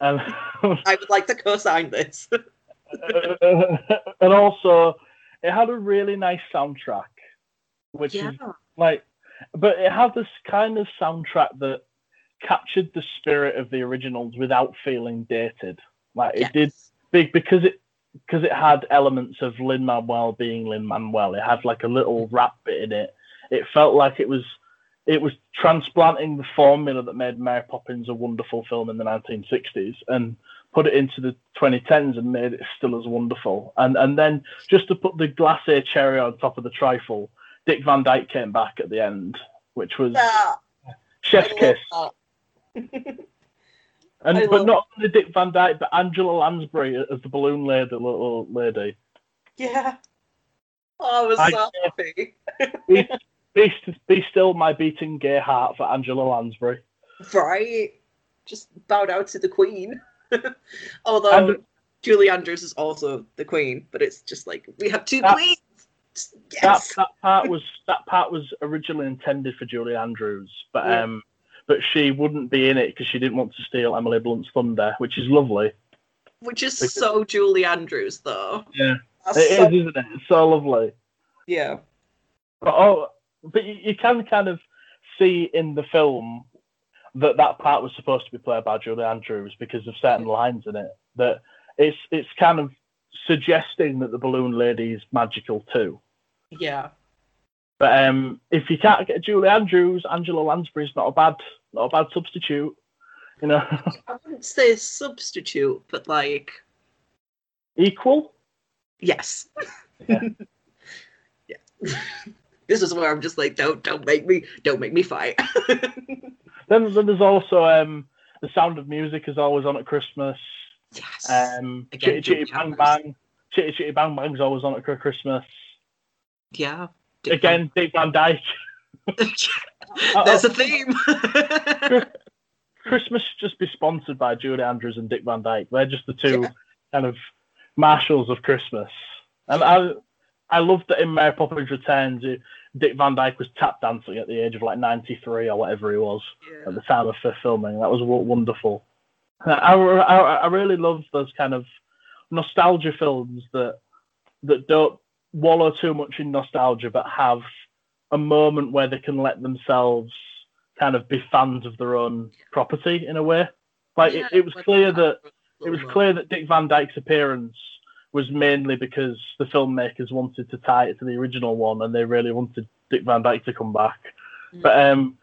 I would like to co-sign this. and also, it had a really nice soundtrack, which yeah. is like, but it had this kind of soundtrack that captured the spirit of the originals without feeling dated. Like it did big because it because it had elements of Lin Manuel being Lin Manuel. It had like a little rap bit in it. It felt like it was it was transplanting the formula that made Mary Poppins a wonderful film in the 1960s and put it into the 2010s and made it still as wonderful. And and then just to put the glacé cherry on top of the trifle, Dick Van Dyke came back at the end, which was Ah, chef's kiss. And but not only Dick Van Dyke, but Angela Lansbury as the balloon lady, little lady. Yeah. Oh, I was I- so happy. Be, be, still my beating gay heart for Angela Lansbury. Right? Just bowed out to the queen. Although And- Julie Andrews is also the queen, but it's just like we have two That- queens. That Yes. that part was that part was originally intended for Julie Andrews, but Yeah. um, but she wouldn't be in it because she didn't want to steal Emily Blunt's thunder, which is lovely. Which is because- so Julie Andrews, though. Yeah, That's it is, so- isn't it? It's so lovely. yeah. But oh, but you, you can kind of see in the film that that part was supposed to be played by Julie Andrews because of certain lines in it. That it's it's kind of suggesting that the balloon lady is magical too. Yeah. But um, if you can't get Julie Andrews, Angela Lansbury's not a bad not a bad substitute. You know, I wouldn't say substitute, but like equal. yes. Yeah. yeah. this is where I'm just like, don't don't make me don't make me fight. Then, then there's also um, the Sound of Music is always on at Christmas. yes. Um, Again, Chitty Chitty Bang Bang, Chitty Chitty Bang Bang's always on at Christmas. yeah. Again, Dick Van Dyke. There's a theme. Christmas should just be sponsored by Julie Andrews and Dick Van Dyke. They're just the two Yeah. kind of marshals of Christmas. And I, I loved that in Mary Poppins Returns, Dick Van Dyke was tap dancing at the age of like 93 or whatever he was at the time of filming. That was wonderful. I, I, I really love those kind of nostalgia films that that don't wallow too much in nostalgia, but have a moment where they can let themselves kind of be fans of their own property in a way. Like Yeah, it, it was clear that it was clear that Dick Van Dyke's appearance was mainly because the filmmakers wanted to tie it to the original one, and they really wanted Dick Van Dyke to come back. Mm. But um,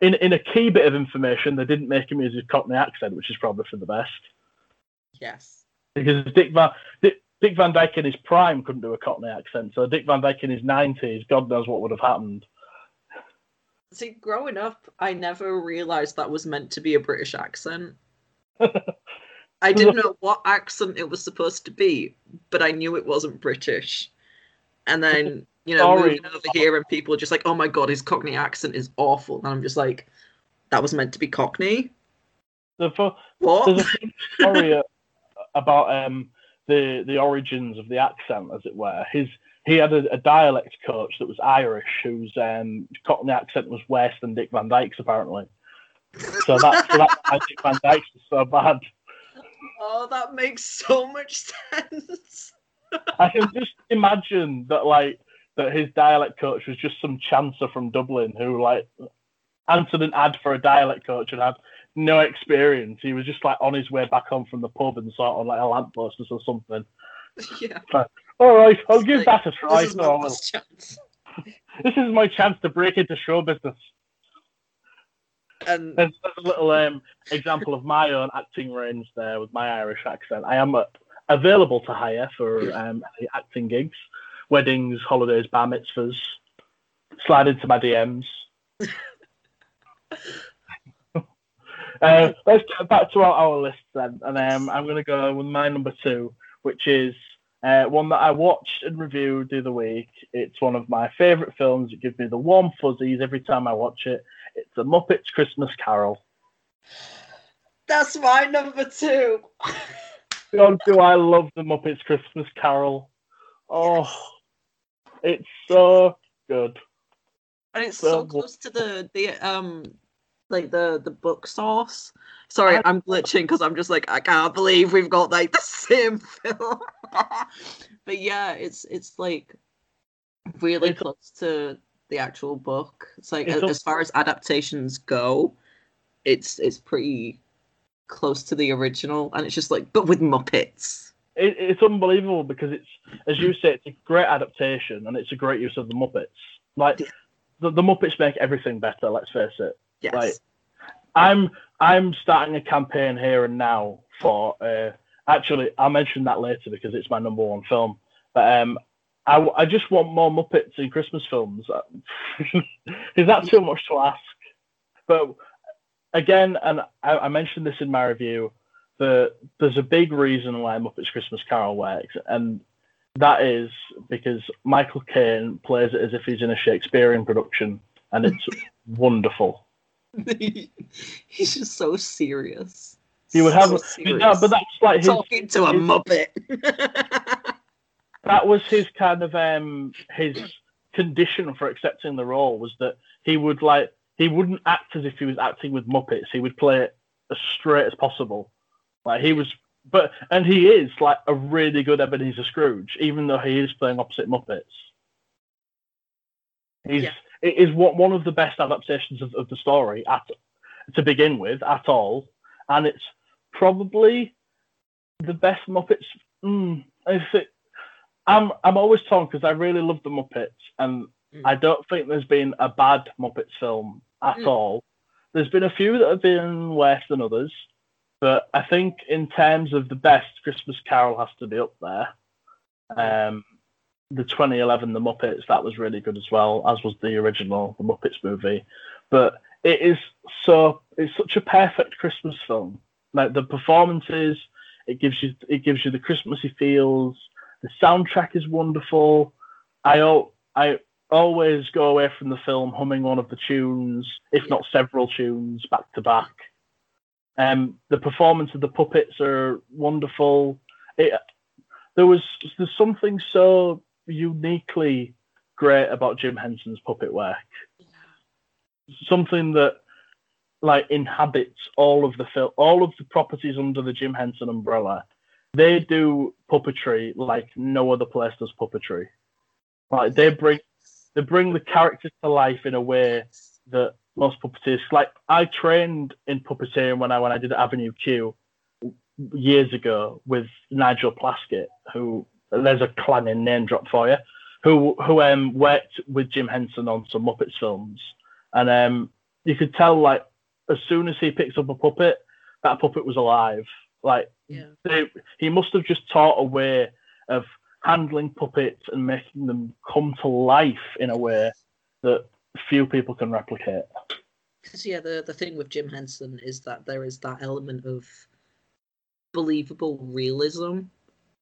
in in a key bit of information, they didn't make him use his Cockney accent, which is probably for the best Yes. because Dick Van Dick, Dick Van Dyke in his prime couldn't do a Cockney accent, so Dick Van Dyke in his nineties, God knows what would have happened. See, growing up, I never realised that was meant to be a British accent. I didn't know what accent it was supposed to be, but I knew it wasn't British. And then, you know, Sorry. moving over here and people are just like, oh my god, his Cockney accent is awful. And I'm just like, that was meant to be Cockney? The fir- What? there's a funny story uh, about um, the the origins of the accent, as it were. His he had a, a dialect coach that was Irish, whose um, Cockney accent was worse than Dick Van Dyke's apparently. So that so that's why Dick Van Dyke's is so bad. Oh, that makes so much sense. I can just imagine that like that his dialect coach was just some chancer from Dublin who like answered an ad for a dialect coach and had no experience. He was just like on his way back home from the pub and saw it on like a lamppost or something. yeah. All right, I'll give Like, that a try. This is my No, chance. this is my chance to break into show business. And There's, a little um, example of my own acting range there with my Irish accent. I am uh, available to hire for um, acting gigs, weddings, holidays, bar mitzvahs. Slide into my DMs. uh, let's get back to our, our list then, and um, I'm going to go with my number two, which is uh, one that I watched and reviewed the other week. It's one of my favourite films. It gives me the warm fuzzies every time I watch it. It's a Muppets Christmas Carol. that's my number two. God, do I love the Muppets Christmas Carol? Oh, it's so good. and it's So so close to the the um like the the book source sorry I- i'm glitching because i'm just like i can't believe we've got like the same film but yeah it's it's like really It's- close to the actual book it's like It's as far as adaptations go it's it's pretty close to the original and it's just like but with muppets It, it's unbelievable because it's, as you say, it's a great adaptation and it's a great use of the Muppets. Like Yeah. the, the Muppets make everything better. Let's face it. yes Right. I'm I'm starting a campaign here and now for uh, actually I'll mention that later because it's my number one film. But um, I, I just want more Muppets in Christmas films. Is that too much to ask? But again, and I, I mentioned this in my review, the there's a big reason why Muppets Christmas Carol works, and that is because Michael Caine plays it as if he's in a Shakespearean production, and it's wonderful. he's just so serious He would So have, serious. no, but that's like his, talking to a his- muppet that was his kind of um his condition for accepting the role was that he would like he wouldn't act as if he was acting with Muppets. He would play it as straight as possible. Like he was, but and he is like a really good Ebenezer Scrooge, even though he is playing opposite Muppets. He's Yeah. it is one one of the best adaptations of, of the story at to begin with at all, and it's probably the best Muppets. Mm, if it, I'm I'm always torn because I really love the Muppets, and Mm. I don't think there's been a bad Muppets film at Mm. all. There's been a few that have been worse than others, but I think in terms of the best, Christmas Carol has to be up there. Um, the 2011 The Muppets that was really good as well, as was the original The Muppets movie. But it is so it's such a perfect Christmas film. Like the performances, it gives you it gives you the Christmassy feels. The soundtrack is wonderful. I al- I always go away from the film humming one of the tunes, if not several tunes, back to back. Um, the performance of the puppets are wonderful. It, there was there's something so uniquely great about Jim Henson's puppet work. Something that like inhabits all of the film, all of the properties under the Jim Henson umbrella. They do puppetry like no other place does puppetry. Like they bring they bring the characters to life in a way that most puppeteers like I trained in puppeteering when I when I did Avenue Q years ago with Nigel Plaskitt, who there's a clanging name drop for you, who who um worked with Jim Henson on some Muppets films, and um you could tell like as soon as he picks up a puppet, that puppet was alive. Like Yeah. they, he must have just taught a way of handling puppets and making them come to life in a way that few people can replicate. Because yeah, the the thing with Jim Henson is that there is that element of believable realism.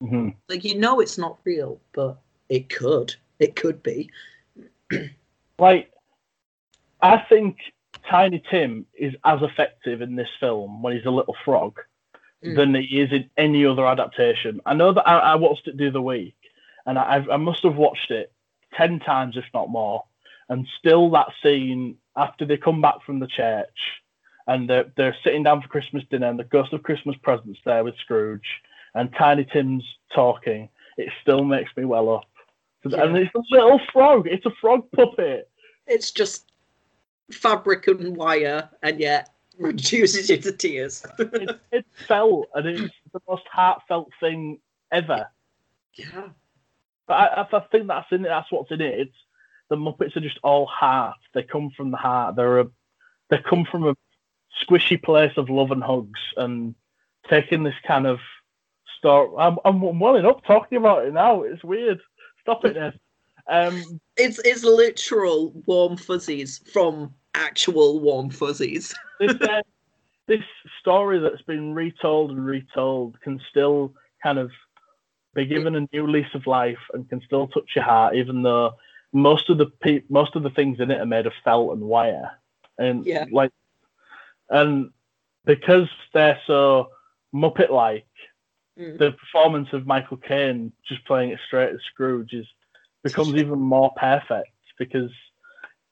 Mhm. Like you know it's not real, but it could. It could be. Like, I think Tiny Tim is as effective in this film when he's a little frog Mm. than it is in any other adaptation. I know that I, I watched it the other week, and I, I must have watched it ten times, if not more. And still, that scene after they come back from the church and they're, they're sitting down for Christmas dinner, and the ghost of Christmas presents there with Scrooge, and Tiny Tim's talking. It still makes me well up. And it's a little frog. It's a frog puppet. It's just fabric and wire, and yet reduces you to tears. It, it felt, and it's the most heartfelt thing ever. yeah. But I, I think that's in it. That's what's in it. It's the Muppets are just all heart. They come from the heart. They're a, they come from a squishy place of love and hugs, and taking this kind of story. I'm, I'm welling up talking about it now. It's weird. Stop it, Ned. Um, It's it's literal warm fuzzies from actual warm fuzzies. this uh, this story that's been retold and retold can still kind of be given a new lease of life and can still touch your heart, even though most of the pe- most of the things in it are made of felt and wire, and Yeah. like, and because they're so Muppet-like, Mm. the performance of Michael Caine just playing it straight as Scrooge is becomes even more perfect because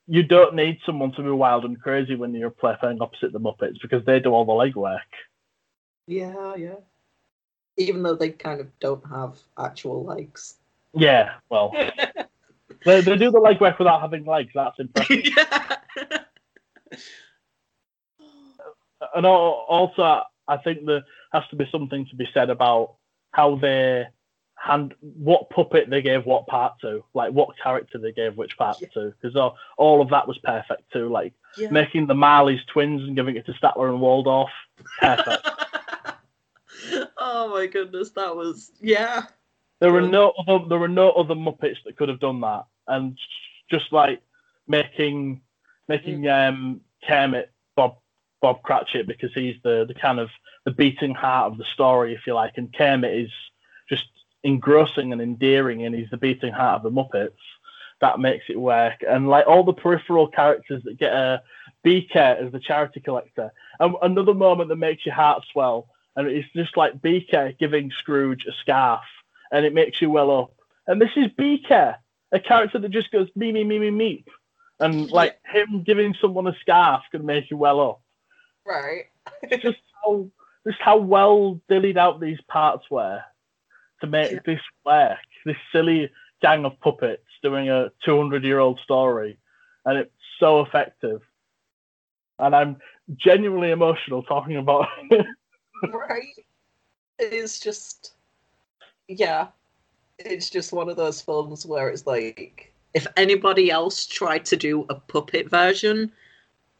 you don't need someone to be wild and crazy when you're playing opposite the Muppets because they do all the legwork. Yeah, yeah. Even though they kind of don't have actual legs. Yeah, well, they, they do the legwork without having legs. That's impressive. yeah. and al- also, I think there has to be something to be said about how they hand what puppet they gave what part to, like what character they gave which part Yeah. to, because all, all of that was perfect too. Like yeah. making the Marleys twins and giving it to Statler and Waldorf, perfect. oh my goodness, that was yeah. There were no other there were no other Muppets that could have done that, and just like making making um, Kermit Bob Bob Cratchit because he's the the kind of the beating heart of the story, if you like, and Kermit is engrossing and endearing, and he's the beating heart of the Muppets. That makes it work, and like all the peripheral characters that get a Beaker as the charity collector, and another moment that makes your heart swell, and it's just like Beaker giving Scrooge a scarf and it makes you well up. And this is Beaker, a character that just goes me, me, me, me, me. And like him giving someone a scarf can make you well up. Right. It's just how just how well dillied out these parts were to make Yeah. this work. This silly gang of puppets doing a 200 year old story, and it's so effective. And I'm genuinely emotional talking about it. right. It's just yeah. It's just one of those films where it's like if anybody else tried to do a puppet version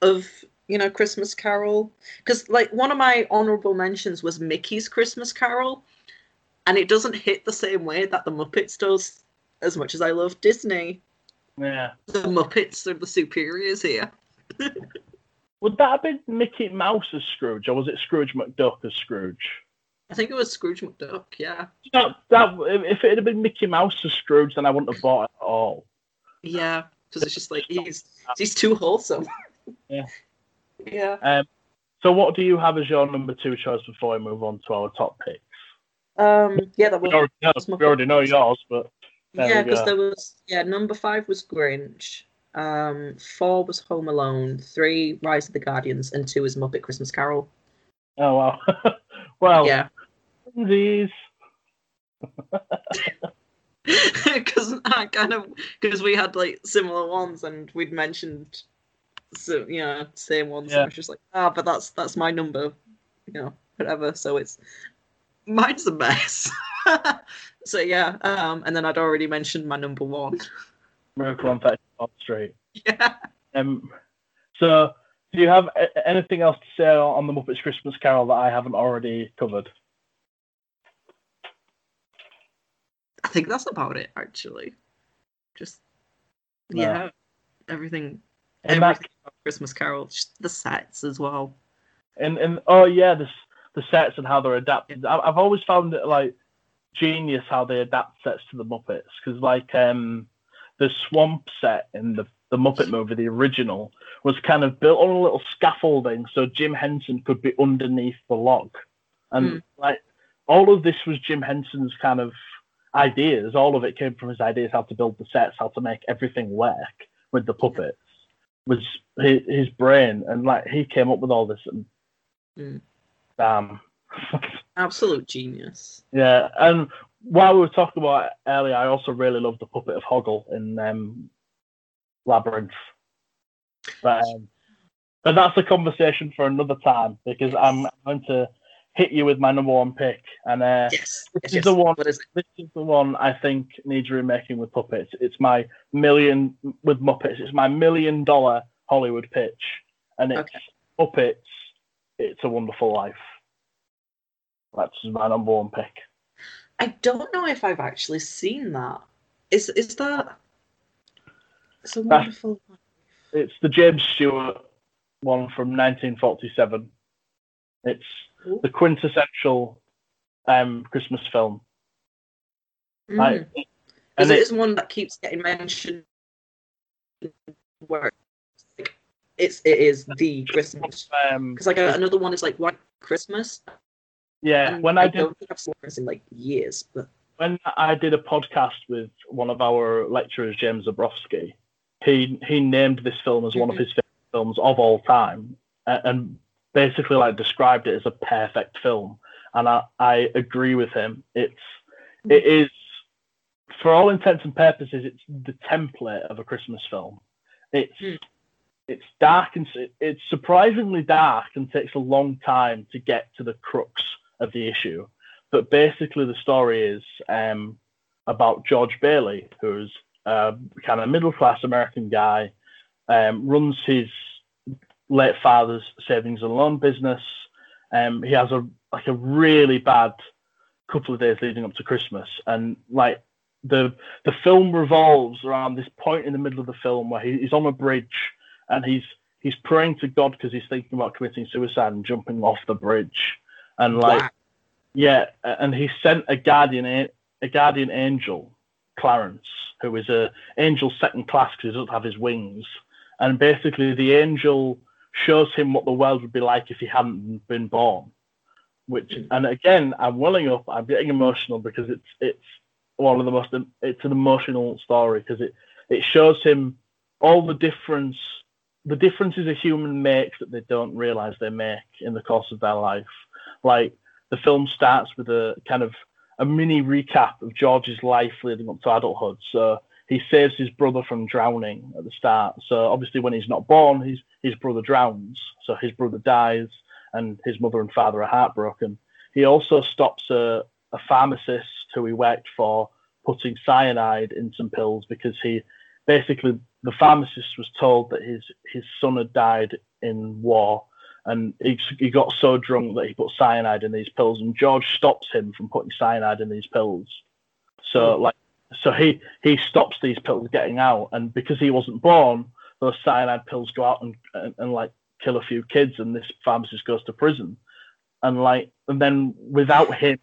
of you know Christmas Carol because like one of my honorable mentions was Mickey's Christmas Carol and it doesn't hit the same way that the Muppets does as much as I love Disney yeah. the Muppets are the superiors here Would that have been Mickey Mouse as Scrooge, or was it Scrooge McDuck as Scrooge? I think it was Scrooge McDuck yeah That, that, if it had been Mickey Mouse as Scrooge, then I wouldn't have bought it at all. Yeah, because it's just like he's he's too wholesome. Yeah. Yeah. Um, so, what do you have as your number two choice before we move on to our top picks? Um. Yeah, that We was. already know, we already know yours, but yeah, because there was. Yeah, number five was Grinch. Um, four was Home Alone, three Rise of the Guardians, and two is Muppet Christmas Carol. Oh wow. well, Yeah, these. because I kind of because we had like similar ones and we'd mentioned so you know same ones. Yeah. I was just like, ah, but that's that's my number, you know, whatever. So it's mine's a mess. so yeah, um, and then I'd already mentioned my number one. Miracle on 34th Street. yeah. Um, so, do you have a- anything else to say on the Muppets Christmas Carol that I haven't already covered? I think that's about it, actually. Just No. yeah, everything, And everything about Christmas Carol, just the sets as well. and, and oh yeah, the s- the sets and how they're adapted. I, I've always found it like genius how they adapt sets to the Muppets because like um the swamp set in the the Muppet movie, the original, was kind of built on a little scaffolding so Jim Henson could be underneath the log, and Mm. like all of this was Jim Henson's kind of ideas. All of it came from his ideas how to build the sets, how to make everything work with the puppets. Was his, his brain, and like he came up with all this, and Mm. Damn. Absolute genius. Yeah, and while we were talking about it earlier, I also really love the puppet of Hoggle in um, Labyrinth. But, um, but that's a conversation for another time because I'm going to hit you with my number one pick, and uh, Yes. This yes, is the one- is this is the one I think needs remaking with puppets. It's my million with Muppets. It's my million dollar Hollywood pitch, and it's Okay. Muppets. It's a Wonderful Life. That's my number one pick. I don't know if I've actually seen that. Is is that? It's a wonderful. It's the James Stewart one from 1947. It's Ooh. the quintessential um, Christmas film. Mm. Because and it it- is one that keeps getting mentioned. Where it's, it's the Christmas. um, Because like uh, another one is like White Christmas. yeah, and when I, did don't think I've seen this in like years, but when I did a podcast with one of our lecturers, James Zabrowski, he he named this film as one of Mhm. his favorite films of all time, and basically like described it as a perfect film. And I, I agree with him. It's it is for all intents and purposes, it's the template of a Christmas film. It's Hmm. It's dark and it's surprisingly dark and takes a long time to get to the crux of the issue. But basically, the story is um, about George Bailey, who's a kind of middle class American guy, um, runs his late father's savings and loan business. Um, he has a like a really bad couple of days leading up to Christmas, and like the the film revolves around this point in the middle of the film where he, he's on a bridge and he's he's praying to God because he's thinking about committing suicide and jumping off the bridge, and like Wow. yeah, and he sent a guardian a, a guardian angel, Clarence, who is a angel second class because he doesn't have his wings, and basically the angel shows him what the world would be like if he hadn't been born. Which and again, I'm welling up. I'm getting emotional because it's it's one of the most it's an emotional story because it it shows him all the difference the differences a human makes that they don't realize they make in the course of their life like the film starts with a kind of a mini recap of George's life leading up to adulthood. So he saves his brother from drowning at the start. So obviously, when he's not born, his his brother drowns. So his brother dies, and his mother and father are heartbroken. He also stops a, a pharmacist who he worked for putting cyanide in some pills because he basically the pharmacist was told that his his son had died in war and he, he got so drunk that he put cyanide in these pills and george stops him from putting cyanide in these pills so Hmm. like so he he stops these pills getting out and because he wasn't born those cyanide pills go out and, and, and like kill a few kids and this pharmacist goes to prison and like and then without him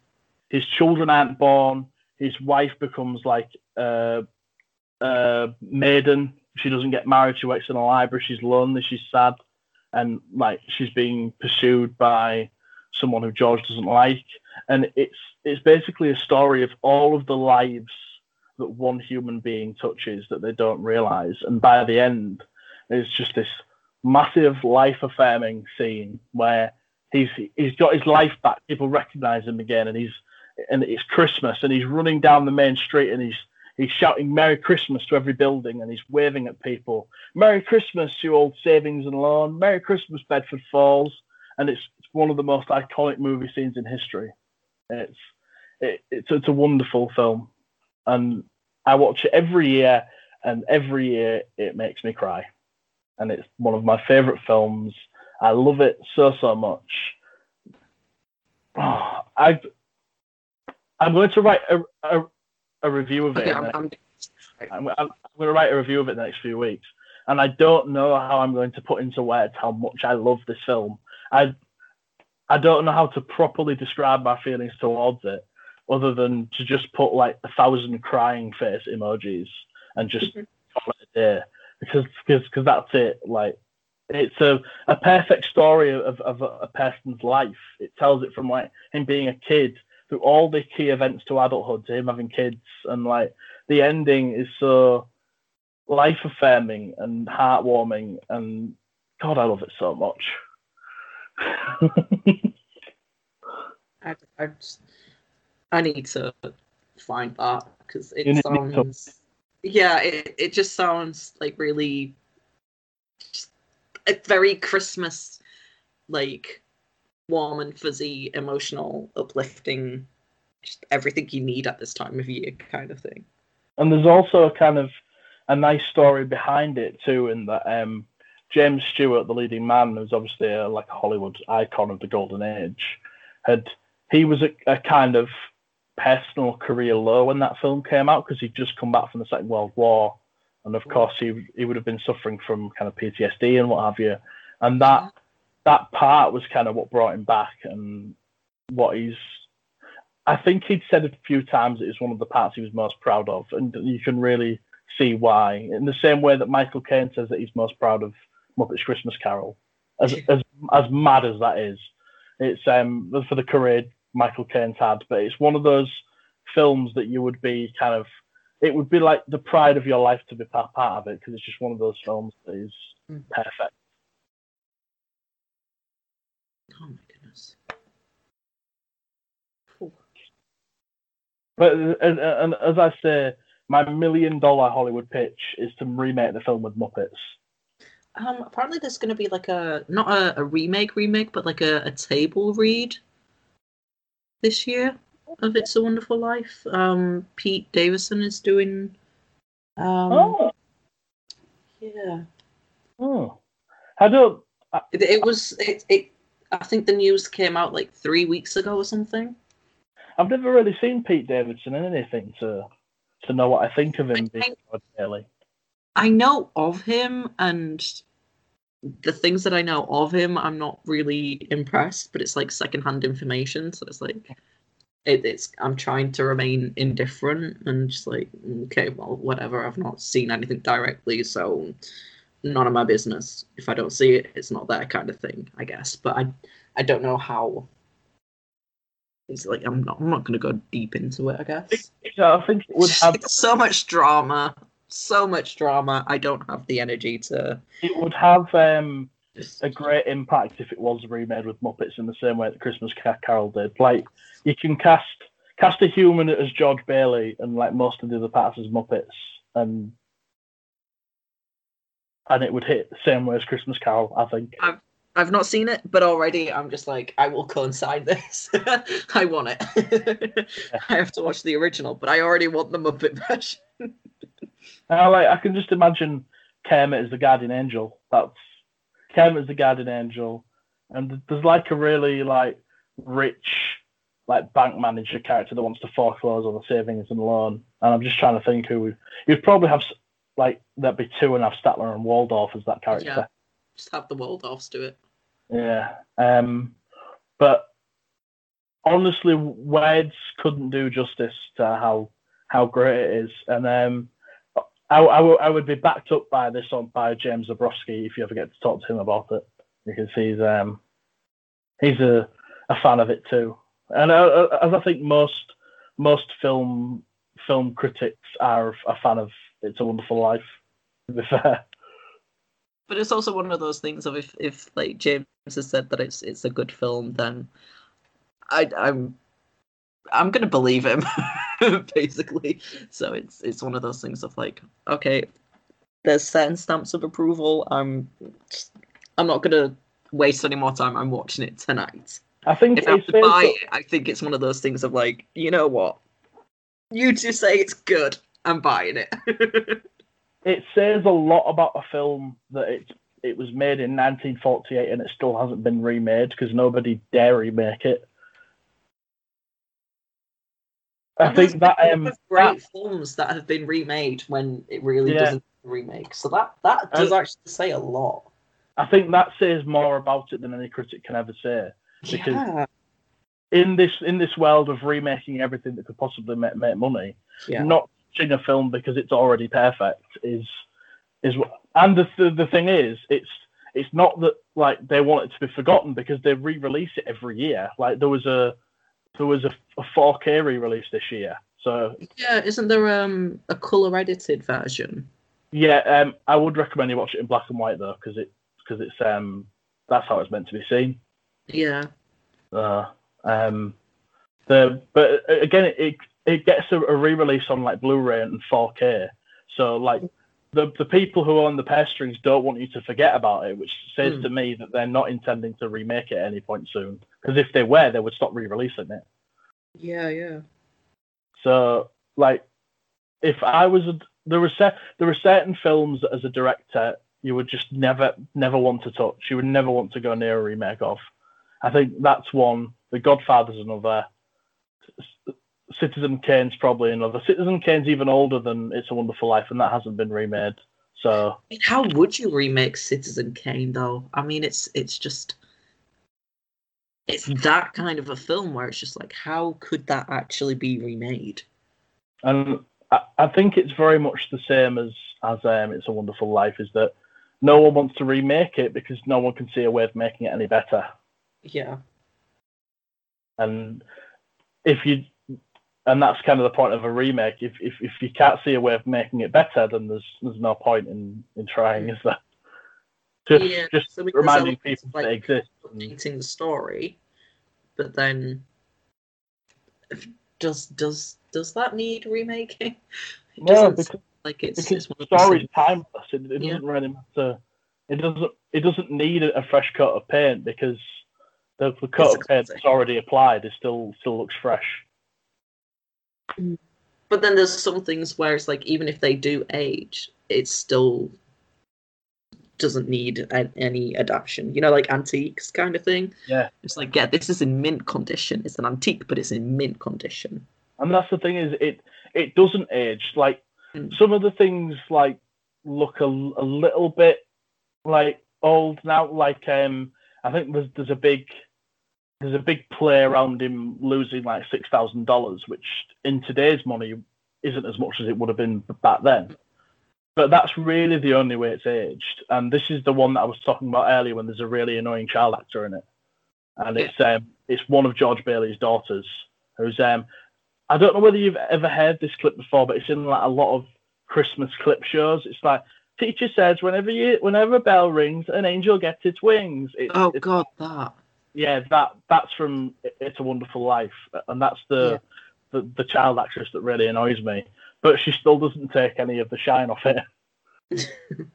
his children aren't born his wife becomes like uh uh maiden. She doesn't get married. She works in a library. She's lonely. She's sad. And like she's being pursued by someone who George doesn't like, and it's it's basically a story of all of the lives that one human being touches that they don't realize. And by the end, it's just this massive life affirming scene where he's he's got his life back. People recognize him again, and he's and it's Christmas, and he's running down the main street, and he's he's shouting "Merry Christmas" to every building, and he's waving at people. "Merry Christmas, you old savings and loan! Merry Christmas, Bedford Falls!" And it's, it's one of the most iconic movie scenes in history. It's it, it's it's a wonderful film, and I watch it every year, and every year it makes me cry, and it's one of my favorite films. I love it so so much. Oh, I I'm going to write a, a review of it. Okay, I'm, I'm, I'm, I'm going to write a review of it in the next few weeks, and I don't know how I'm going to put into words how much I love this film. I I don't know how to properly describe my feelings towards it, other than to just put like a thousand crying face emojis and just mm-hmm. call it a day because because that's it. Like it's a, a perfect story of, of a, a person's life. It tells it from like him being a kid through all the key events to adulthood, to him having kids, and like the ending is so life affirming and heartwarming, and God, I love it so much. I, I, just, I need to find that because it sounds. Yeah, it, it just sounds like really. It's very Christmas, like warm and fuzzy, emotional, uplifting, just everything you need at this time of year kind of thing. and there's also a kind of a nice story behind it too, in that um, James Stewart, the leading man, who's obviously a, like a Hollywood icon of the golden age, had he was a, a kind of personal career low when that film came out because he'd just come back from the Second World War, and of course he he would have been suffering from kind of PTSD and what have you, and that that part was kind of what brought him back and what he's I think he'd said a few times it was one of the parts he was most proud of, and you can really see why. In the same way that Michael Caine says that he's most proud of Muppets Christmas Carol, as as as mad as that is, it's um for the career Michael Caine's had, but it's one of those films that you would be kind of it would be like the pride of your life to be part, part of it because it's just one of those films that is Mm. perfect. Oh my goodness. Phew. But and, and as I say, my million dollar Hollywood pitch is to remake the film with Muppets. Um, apparently there's going to be like a not a, a remake remake, but like a, a table read this year of It's a Wonderful Life. Um, Pete Davidson is doing. Um, oh, yeah. oh, I don't. It, it was it, it. I think the news came out like three weeks ago or something. I've never really seen Pete Davidson in anything to to know what I think of him I- really. I know of him, and the things that I know of him, I'm not really impressed. But it's like secondhand information, so it's like it, it's. I'm trying to remain indifferent and just like, okay, well, whatever. I've not seen anything directly, so none of my business. If I don't see it, it's not that kind of thing, I guess. But I, I don't know how. It's like I'm not. I'm not gonna go deep into it. I guess. Yeah, I think it would have It's so much drama. So much drama. I don't have the energy to it would have um, a great impact if it was remade with Muppets in the same way that Christmas Carol did. Like you can cast cast a human as George Bailey and like most of the other parts as Muppets, and and it would hit the same way as Christmas Carol. I think. I've not seen it, but already I'm just like, I will coincide this. I want it. I have to watch the original, but I already want the Muppet version. I like I can just imagine Kermit as the guardian angel. That's Kermit as the guardian angel, and there's like a really like rich like bank manager character that wants to foreclose on the savings and loan. And I'm just trying to think who you'd probably have like that'd be two and have Statler and Waldorf as that character. Yeah. Just have the Waldorfs do it. Yeah. Um, but honestly, words couldn't do justice to how how great it is, and um, I, I, w- I would be backed up by this on by James Zabrowski if you ever get to talk to him about it, because he's um he's a, a fan of it too, and uh, uh, as I think most most film film critics are a fan of It's a Wonderful Life. To be fair. But it's also one of those things of if, if like James has said that it's it's a good film, then I I'm I'm gonna believe him basically. So it's it's one of those things of like, okay, there's certain stamps of approval. I'm just, I'm not gonna waste any more time. I'm watching it tonight. I think If I have it's to buy to- it, I think it's one of those things of like, you know what? You two say it's good. I'm buying it. it says a lot about a film that it it was made in 1948 and it still hasn't been remade because nobody dare remake it. I And think that um great that- films that have been remade when it really Yeah. doesn't remake. So that that does And- actually say a lot. I think that says more about it than any critic can ever say. Because- yeah. In this in this world of remaking everything that could possibly make, make money, Yeah. not watching a film because it's already perfect is is what- and the, the the thing is it's it's not that like they want it to be forgotten because they re-release it every year like there was a there was a, a 4k re-release this year so yeah, isn't there um a color edited version? yeah um i would recommend you watch it in black and white though because it because it's um that's how it's meant to be seen Yeah. Uh, um, the but again, it it gets a, a re-release on like Blu-ray and 4K. So like the the people who own the purse strings don't want you to forget about it, which says Hmm. to me that they're not intending to remake it at any point soon. Because if they were, they would stop re-releasing it. Yeah, yeah. So like, if I was a, there were there were certain films that as a director you would just never never want to touch. You would never want to go near a remake of. I think that's one. The Godfather's another. Citizen Kane's probably another. Citizen Kane's even older than It's a Wonderful Life, and that hasn't been remade. So I mean, how would you remake Citizen Kane though? I mean, it's it's just it's that kind of a film where it's just like, how could that actually be remade? And I, I think it's very much the same as as um, It's a Wonderful Life. Is that no one wants to remake it because no one can see a way of making it any better. Yeah. And if you, and that's kind of the point of a remake. If if, if you can't see a way of making it better, then there's there's no point in in trying, is there? Just Yeah, just so I mean, there's reminding people of, that they like, exist. Updating the story, but then if- does does does that need remaking? It No, because like it's, because it's the story's timeless. It, it Yeah. doesn't really matter. It doesn't. It doesn't need a, a fresh coat of paint because the, the coat It's of paint that's already applied. It still still looks fresh. But then there's some things where it's like even if they do age, it still doesn't need a, any adaptation. You know, like antiques kind of thing. Yeah. It's like, yeah, this is in mint condition. It's an antique, but it's in mint condition. And that's the thing is it it doesn't age. Like Mm. some of the things like look a, a little bit like old now. Like um, I think there's there's a big there's a big play around him losing like six thousand dollars, which in today's money isn't as much as it would have been back then. But that's really the only way it's aged. And this is the one that I was talking about earlier when there's a really annoying child actor in it. And it's um it's one of George Bailey's daughters who's um I don't know whether you've ever heard this clip before, but it's in like a lot of Christmas clip shows. It's like teacher says whenever you whenever a bell rings, an angel gets its wings. It's, Oh it's- god, that. Yeah, that that's from It's a Wonderful Life, and that's the, the the child actress that really annoys me. But she still doesn't take any of the shine off it.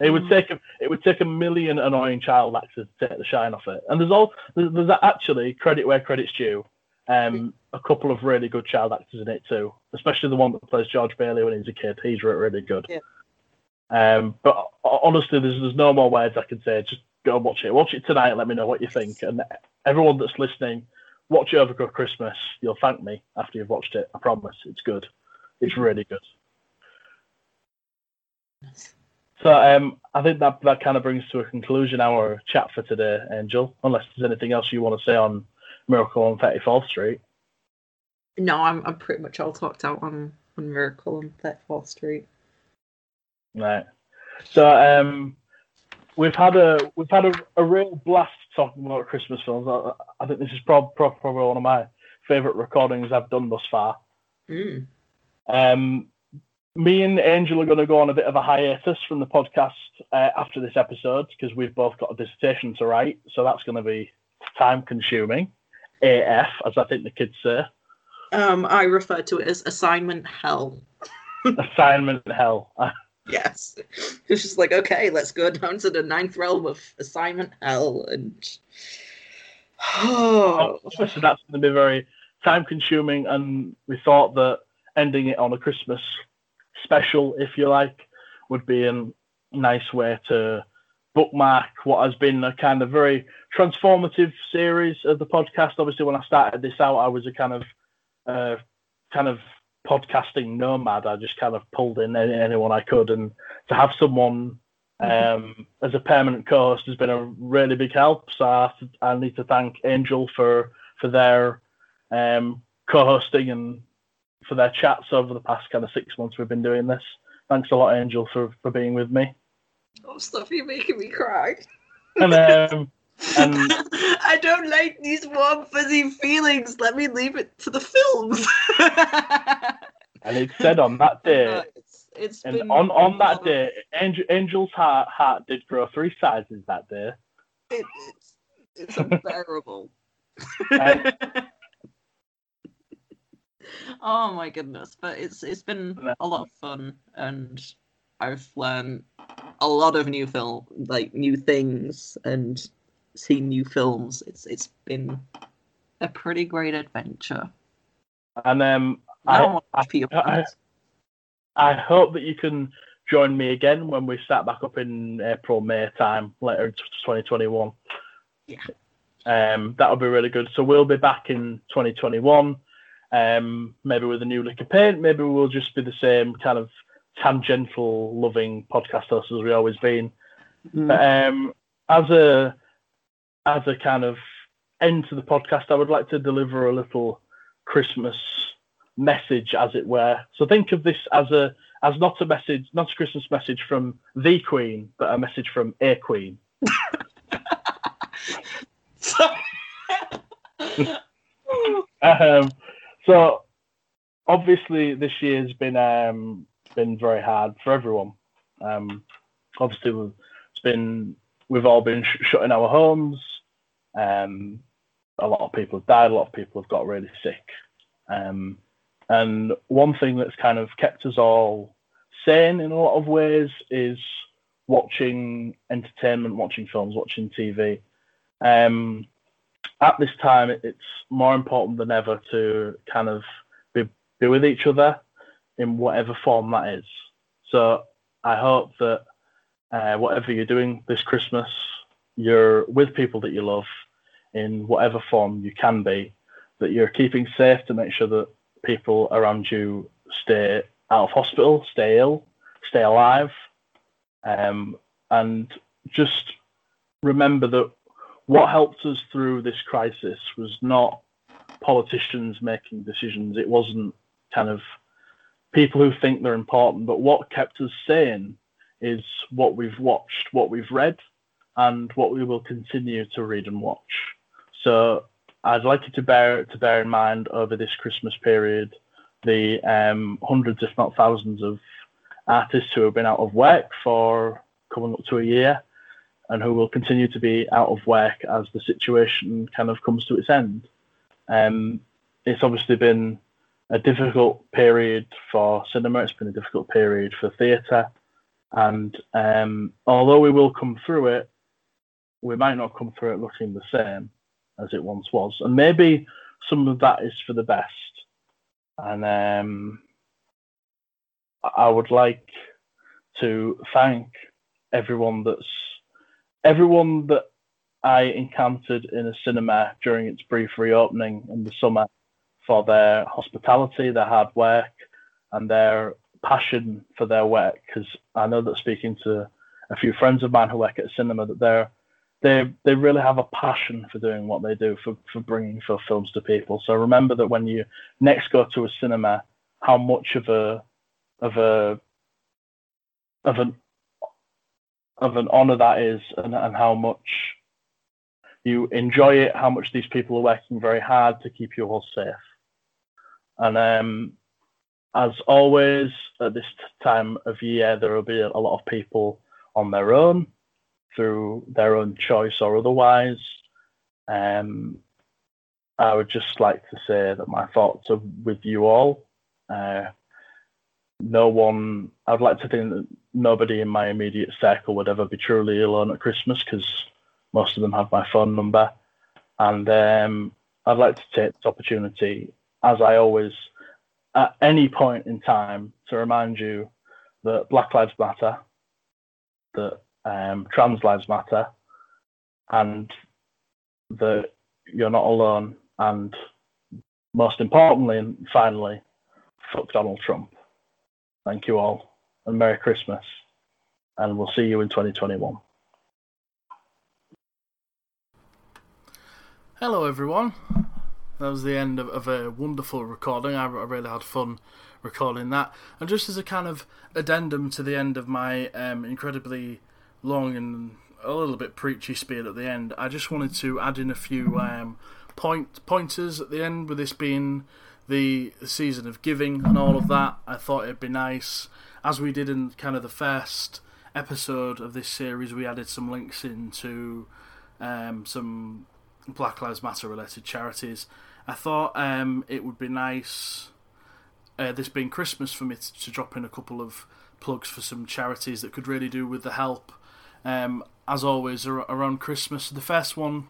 it would take a, it would take a million annoying child actors to take the shine off it. And there's all there's, there's actually credit where credit's due. Um, a couple of really good child actors in it too, especially the one that plays George Bailey when he's a kid. He's really good. Yeah. Um, but honestly, there's there's no more words I can say. Just go and watch it. Watch it tonight. Let me know what you think. And everyone that's listening, watch it over Christmas. You'll thank me after you've watched it. I promise. It's good. It's really good. So um, I think that that kind of brings to a conclusion our chat for today, Angel. Unless there's anything else you want to say on Miracle on 34th Street. No, I'm I'm pretty much all talked out on on Miracle on 34th Street. Right. So um, we've had a we've had a, a real blast talking about Christmas films. I, I think this is prob- prob- probably one of my favourite recordings I've done thus far. Mm. Um, me and Angel are going to go on a bit of a hiatus from the podcast uh, after this episode because we've both got a dissertation to write. So that's going to be time consuming. AF, as I think the kids say. Um, I refer to it as assignment hell. Assignment hell. Yes. It's just like, okay, let's go down to the ninth realm of assignment hell and oh, that's going to be very time consuming, and we thought that ending it on a Christmas special, if you like, would be a nice way to bookmark what has been a kind of very transformative series of the podcast. Obviously, when I started this out, I was a kind of uh, kind of podcasting nomad. I just kind of pulled in any, anyone I could, and to have someone um, as a permanent co-host has been a really big help. So I, I need to thank Angel for for their um, co-hosting and for their chats over the past kind of six months we've been doing this. Thanks a lot, Angel, for, for being with me. oh stuff, you're making me cry. And um, and I don't like these warm fuzzy feelings. Let me leave it to the films. and it said on that day, Uh, it's, it's and been on on that day, Angel, Angel's heart heart did grow three sizes that day. it, it's it's unbearable. Oh my goodness! But it's it's been a lot of fun, and I've learned a lot of new film, like new things, and seen new films. It's it's been a pretty great adventure. And um, I I, I, I, I hope that you can join me again when we start back up in April, May time, later in 2021. Yeah. Um, that would be really good. So we'll be back in 2021, um, maybe with a new lick of paint. Maybe we'll just be the same kind of tangential, loving podcast hosts as we always been. Mm. But um, as a as a kind of end to the podcast, I would like to deliver a little Christmas message, as it were. So think of this as a as not a message, not a Christmas message from the Queen, but a message from a Queen. Um, so obviously this year's been um, been very hard for everyone. Um, obviously we've, it's been we've all been sh- shut in our homes. Um, a lot of people have died. A lot of people have got really sick. Um, and one thing that's kind of kept us all sane in a lot of ways is watching entertainment, watching films, watching TV. Um, at this time, it's more important than ever to kind of be, be with each other in whatever form that is. So I hope that uh, whatever you're doing this Christmas, you're with people that you love in whatever form you can be, that you're keeping safe to make sure that people around you stay out of hospital, stay ill, stay alive, um, and just remember that what helped us through this crisis was not politicians making decisions. It wasn't kind of people who think they're important, but what kept us sane is what we've watched, what we've read, and what we will continue to read and watch. So I'd like you to bear to bear in mind over this Christmas period the um, hundreds, if not thousands, of artists who have been out of work for coming up to a year and who will continue to be out of work as the situation kind of comes to its end. Um, it's obviously been a difficult period for cinema. It's been a difficult period for theatre, and um, although we will come through it, we might not come through it looking the same as it once was, and maybe some of that is for the best. And um, I would like to thank everyone that's everyone that I encountered in a cinema during its brief reopening in the summer for their hospitality, their hard work, and their passion for their work. Because I know that speaking to a few friends of mine who work at a cinema, that they're they they really have a passion for doing what they do for for bringing for films to people. So remember that when you next go to a cinema, how much of a of a of an of an honor that is, and, and how much you enjoy it, how much these people are working very hard to keep you all safe. And um, as always, at this time of year, there will be a lot of people on their own through their own choice or otherwise. Um, I would just like to say that my thoughts are with you all. Uh, no one, I'd like to think that nobody in my immediate circle would ever be truly alone at Christmas because most of them have my phone number. And um, I'd like to take this opportunity, as I always, at any point in time, to remind you that Black Lives Matter, that um, trans lives matter, and that you're not alone. And most importantly, and finally, fuck Donald Trump. Thank you all, and Merry Christmas. And we'll see you in 2021. Hello, everyone. That was the end of, of a wonderful recording. I, I, really had fun recording that. And just as a kind of addendum to the end of my um, incredibly long and a little bit preachy spiel at the end, I just wanted to add in a few um, point pointers at the end. With this being the season of giving and all of that, I thought it'd be nice, as we did in kind of the first episode of this series, we added some links into um, some Black Lives Matter related charities. I thought um, it would be nice, uh, this being Christmas, for me to, to drop in a couple of plugs for some charities that could really do with the help um, as always, around Christmas. The first one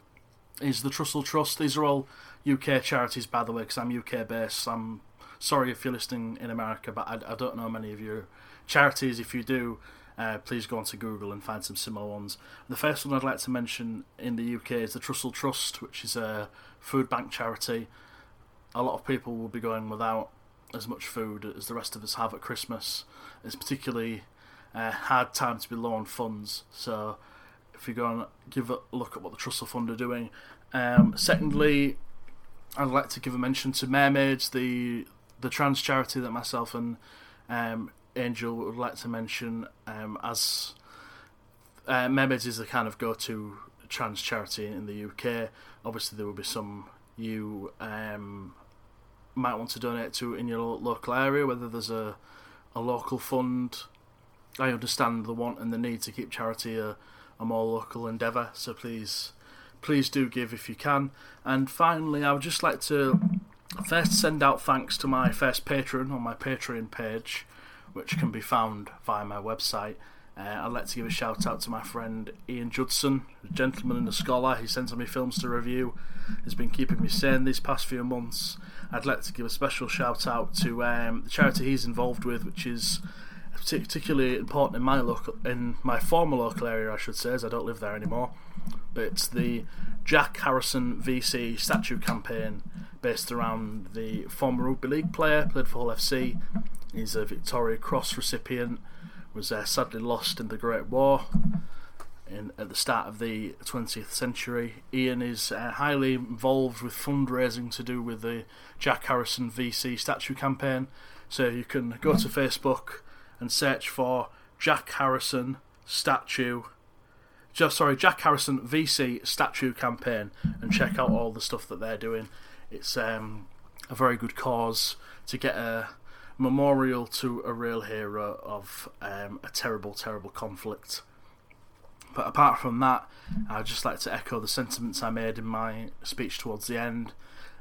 is the Trussell Trust. These are all UK charities, by the way, because I'm UK based. I'm sorry if you're listening in America, but I, I don't know many of your charities. If you do, uh, please go onto Google and find some similar ones. The first one I'd like to mention in the UK is the Trussell Trust, which is a food bank charity. A lot of people will be going without as much food as the rest of us have at Christmas. It's particularly uh, hard time to be low on funds. So if you go and give a look at what the Trussell Fund are doing. Um, secondly, I'd like to give a mention to Mermaids, the the trans charity that myself and um, Angel would like to mention um, as uh, Mermaids is the kind of go-to trans charity in the UK. Obviously, there will be some you um, might want to donate to in your local area, whether there's a a local fund I understand the want and the need to keep charity a, a more local endeavour. So please, please do give if you can. And finally, I would just like to first send out thanks to my first patron on my Patreon page, which can be found via my website. Uh, I'd like to give a shout out to my friend Ian Judson, a gentleman and a scholar. He sends me films to review. He's been keeping me sane these past few months. I'd like to give a special shout out to um, the charity he's involved with, which is particularly important in my local, in my former local area, I should say, as I don't live there anymore. But it's the Jack Harrison VC statue campaign based around the former rugby league player, played for Hull FC. He's a Victoria Cross recipient, was uh, sadly lost in the Great War. In, at the start of the 20th century. Ian is uh, highly involved with fundraising to do with the Jack Harrison VC statue campaign. So you can go to Facebook and search for Jack Harrison statue. Just sorry, Jack Harrison VC statue campaign, and check out all the stuff that they're doing. It's um, a very good cause to get a memorial to a real hero of um, a terrible, terrible conflict. But apart from that, I'd just like to echo the sentiments I made in my speech towards the end.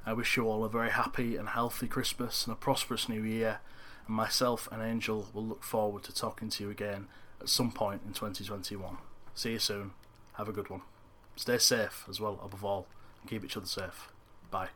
I wish you all a very happy and healthy Christmas and a prosperous New Year myself and Angel will look forward to talking to you again at some point in 2021. See you soon. Have a good one. Stay safe as well, above all, and keep each other safe. Bye.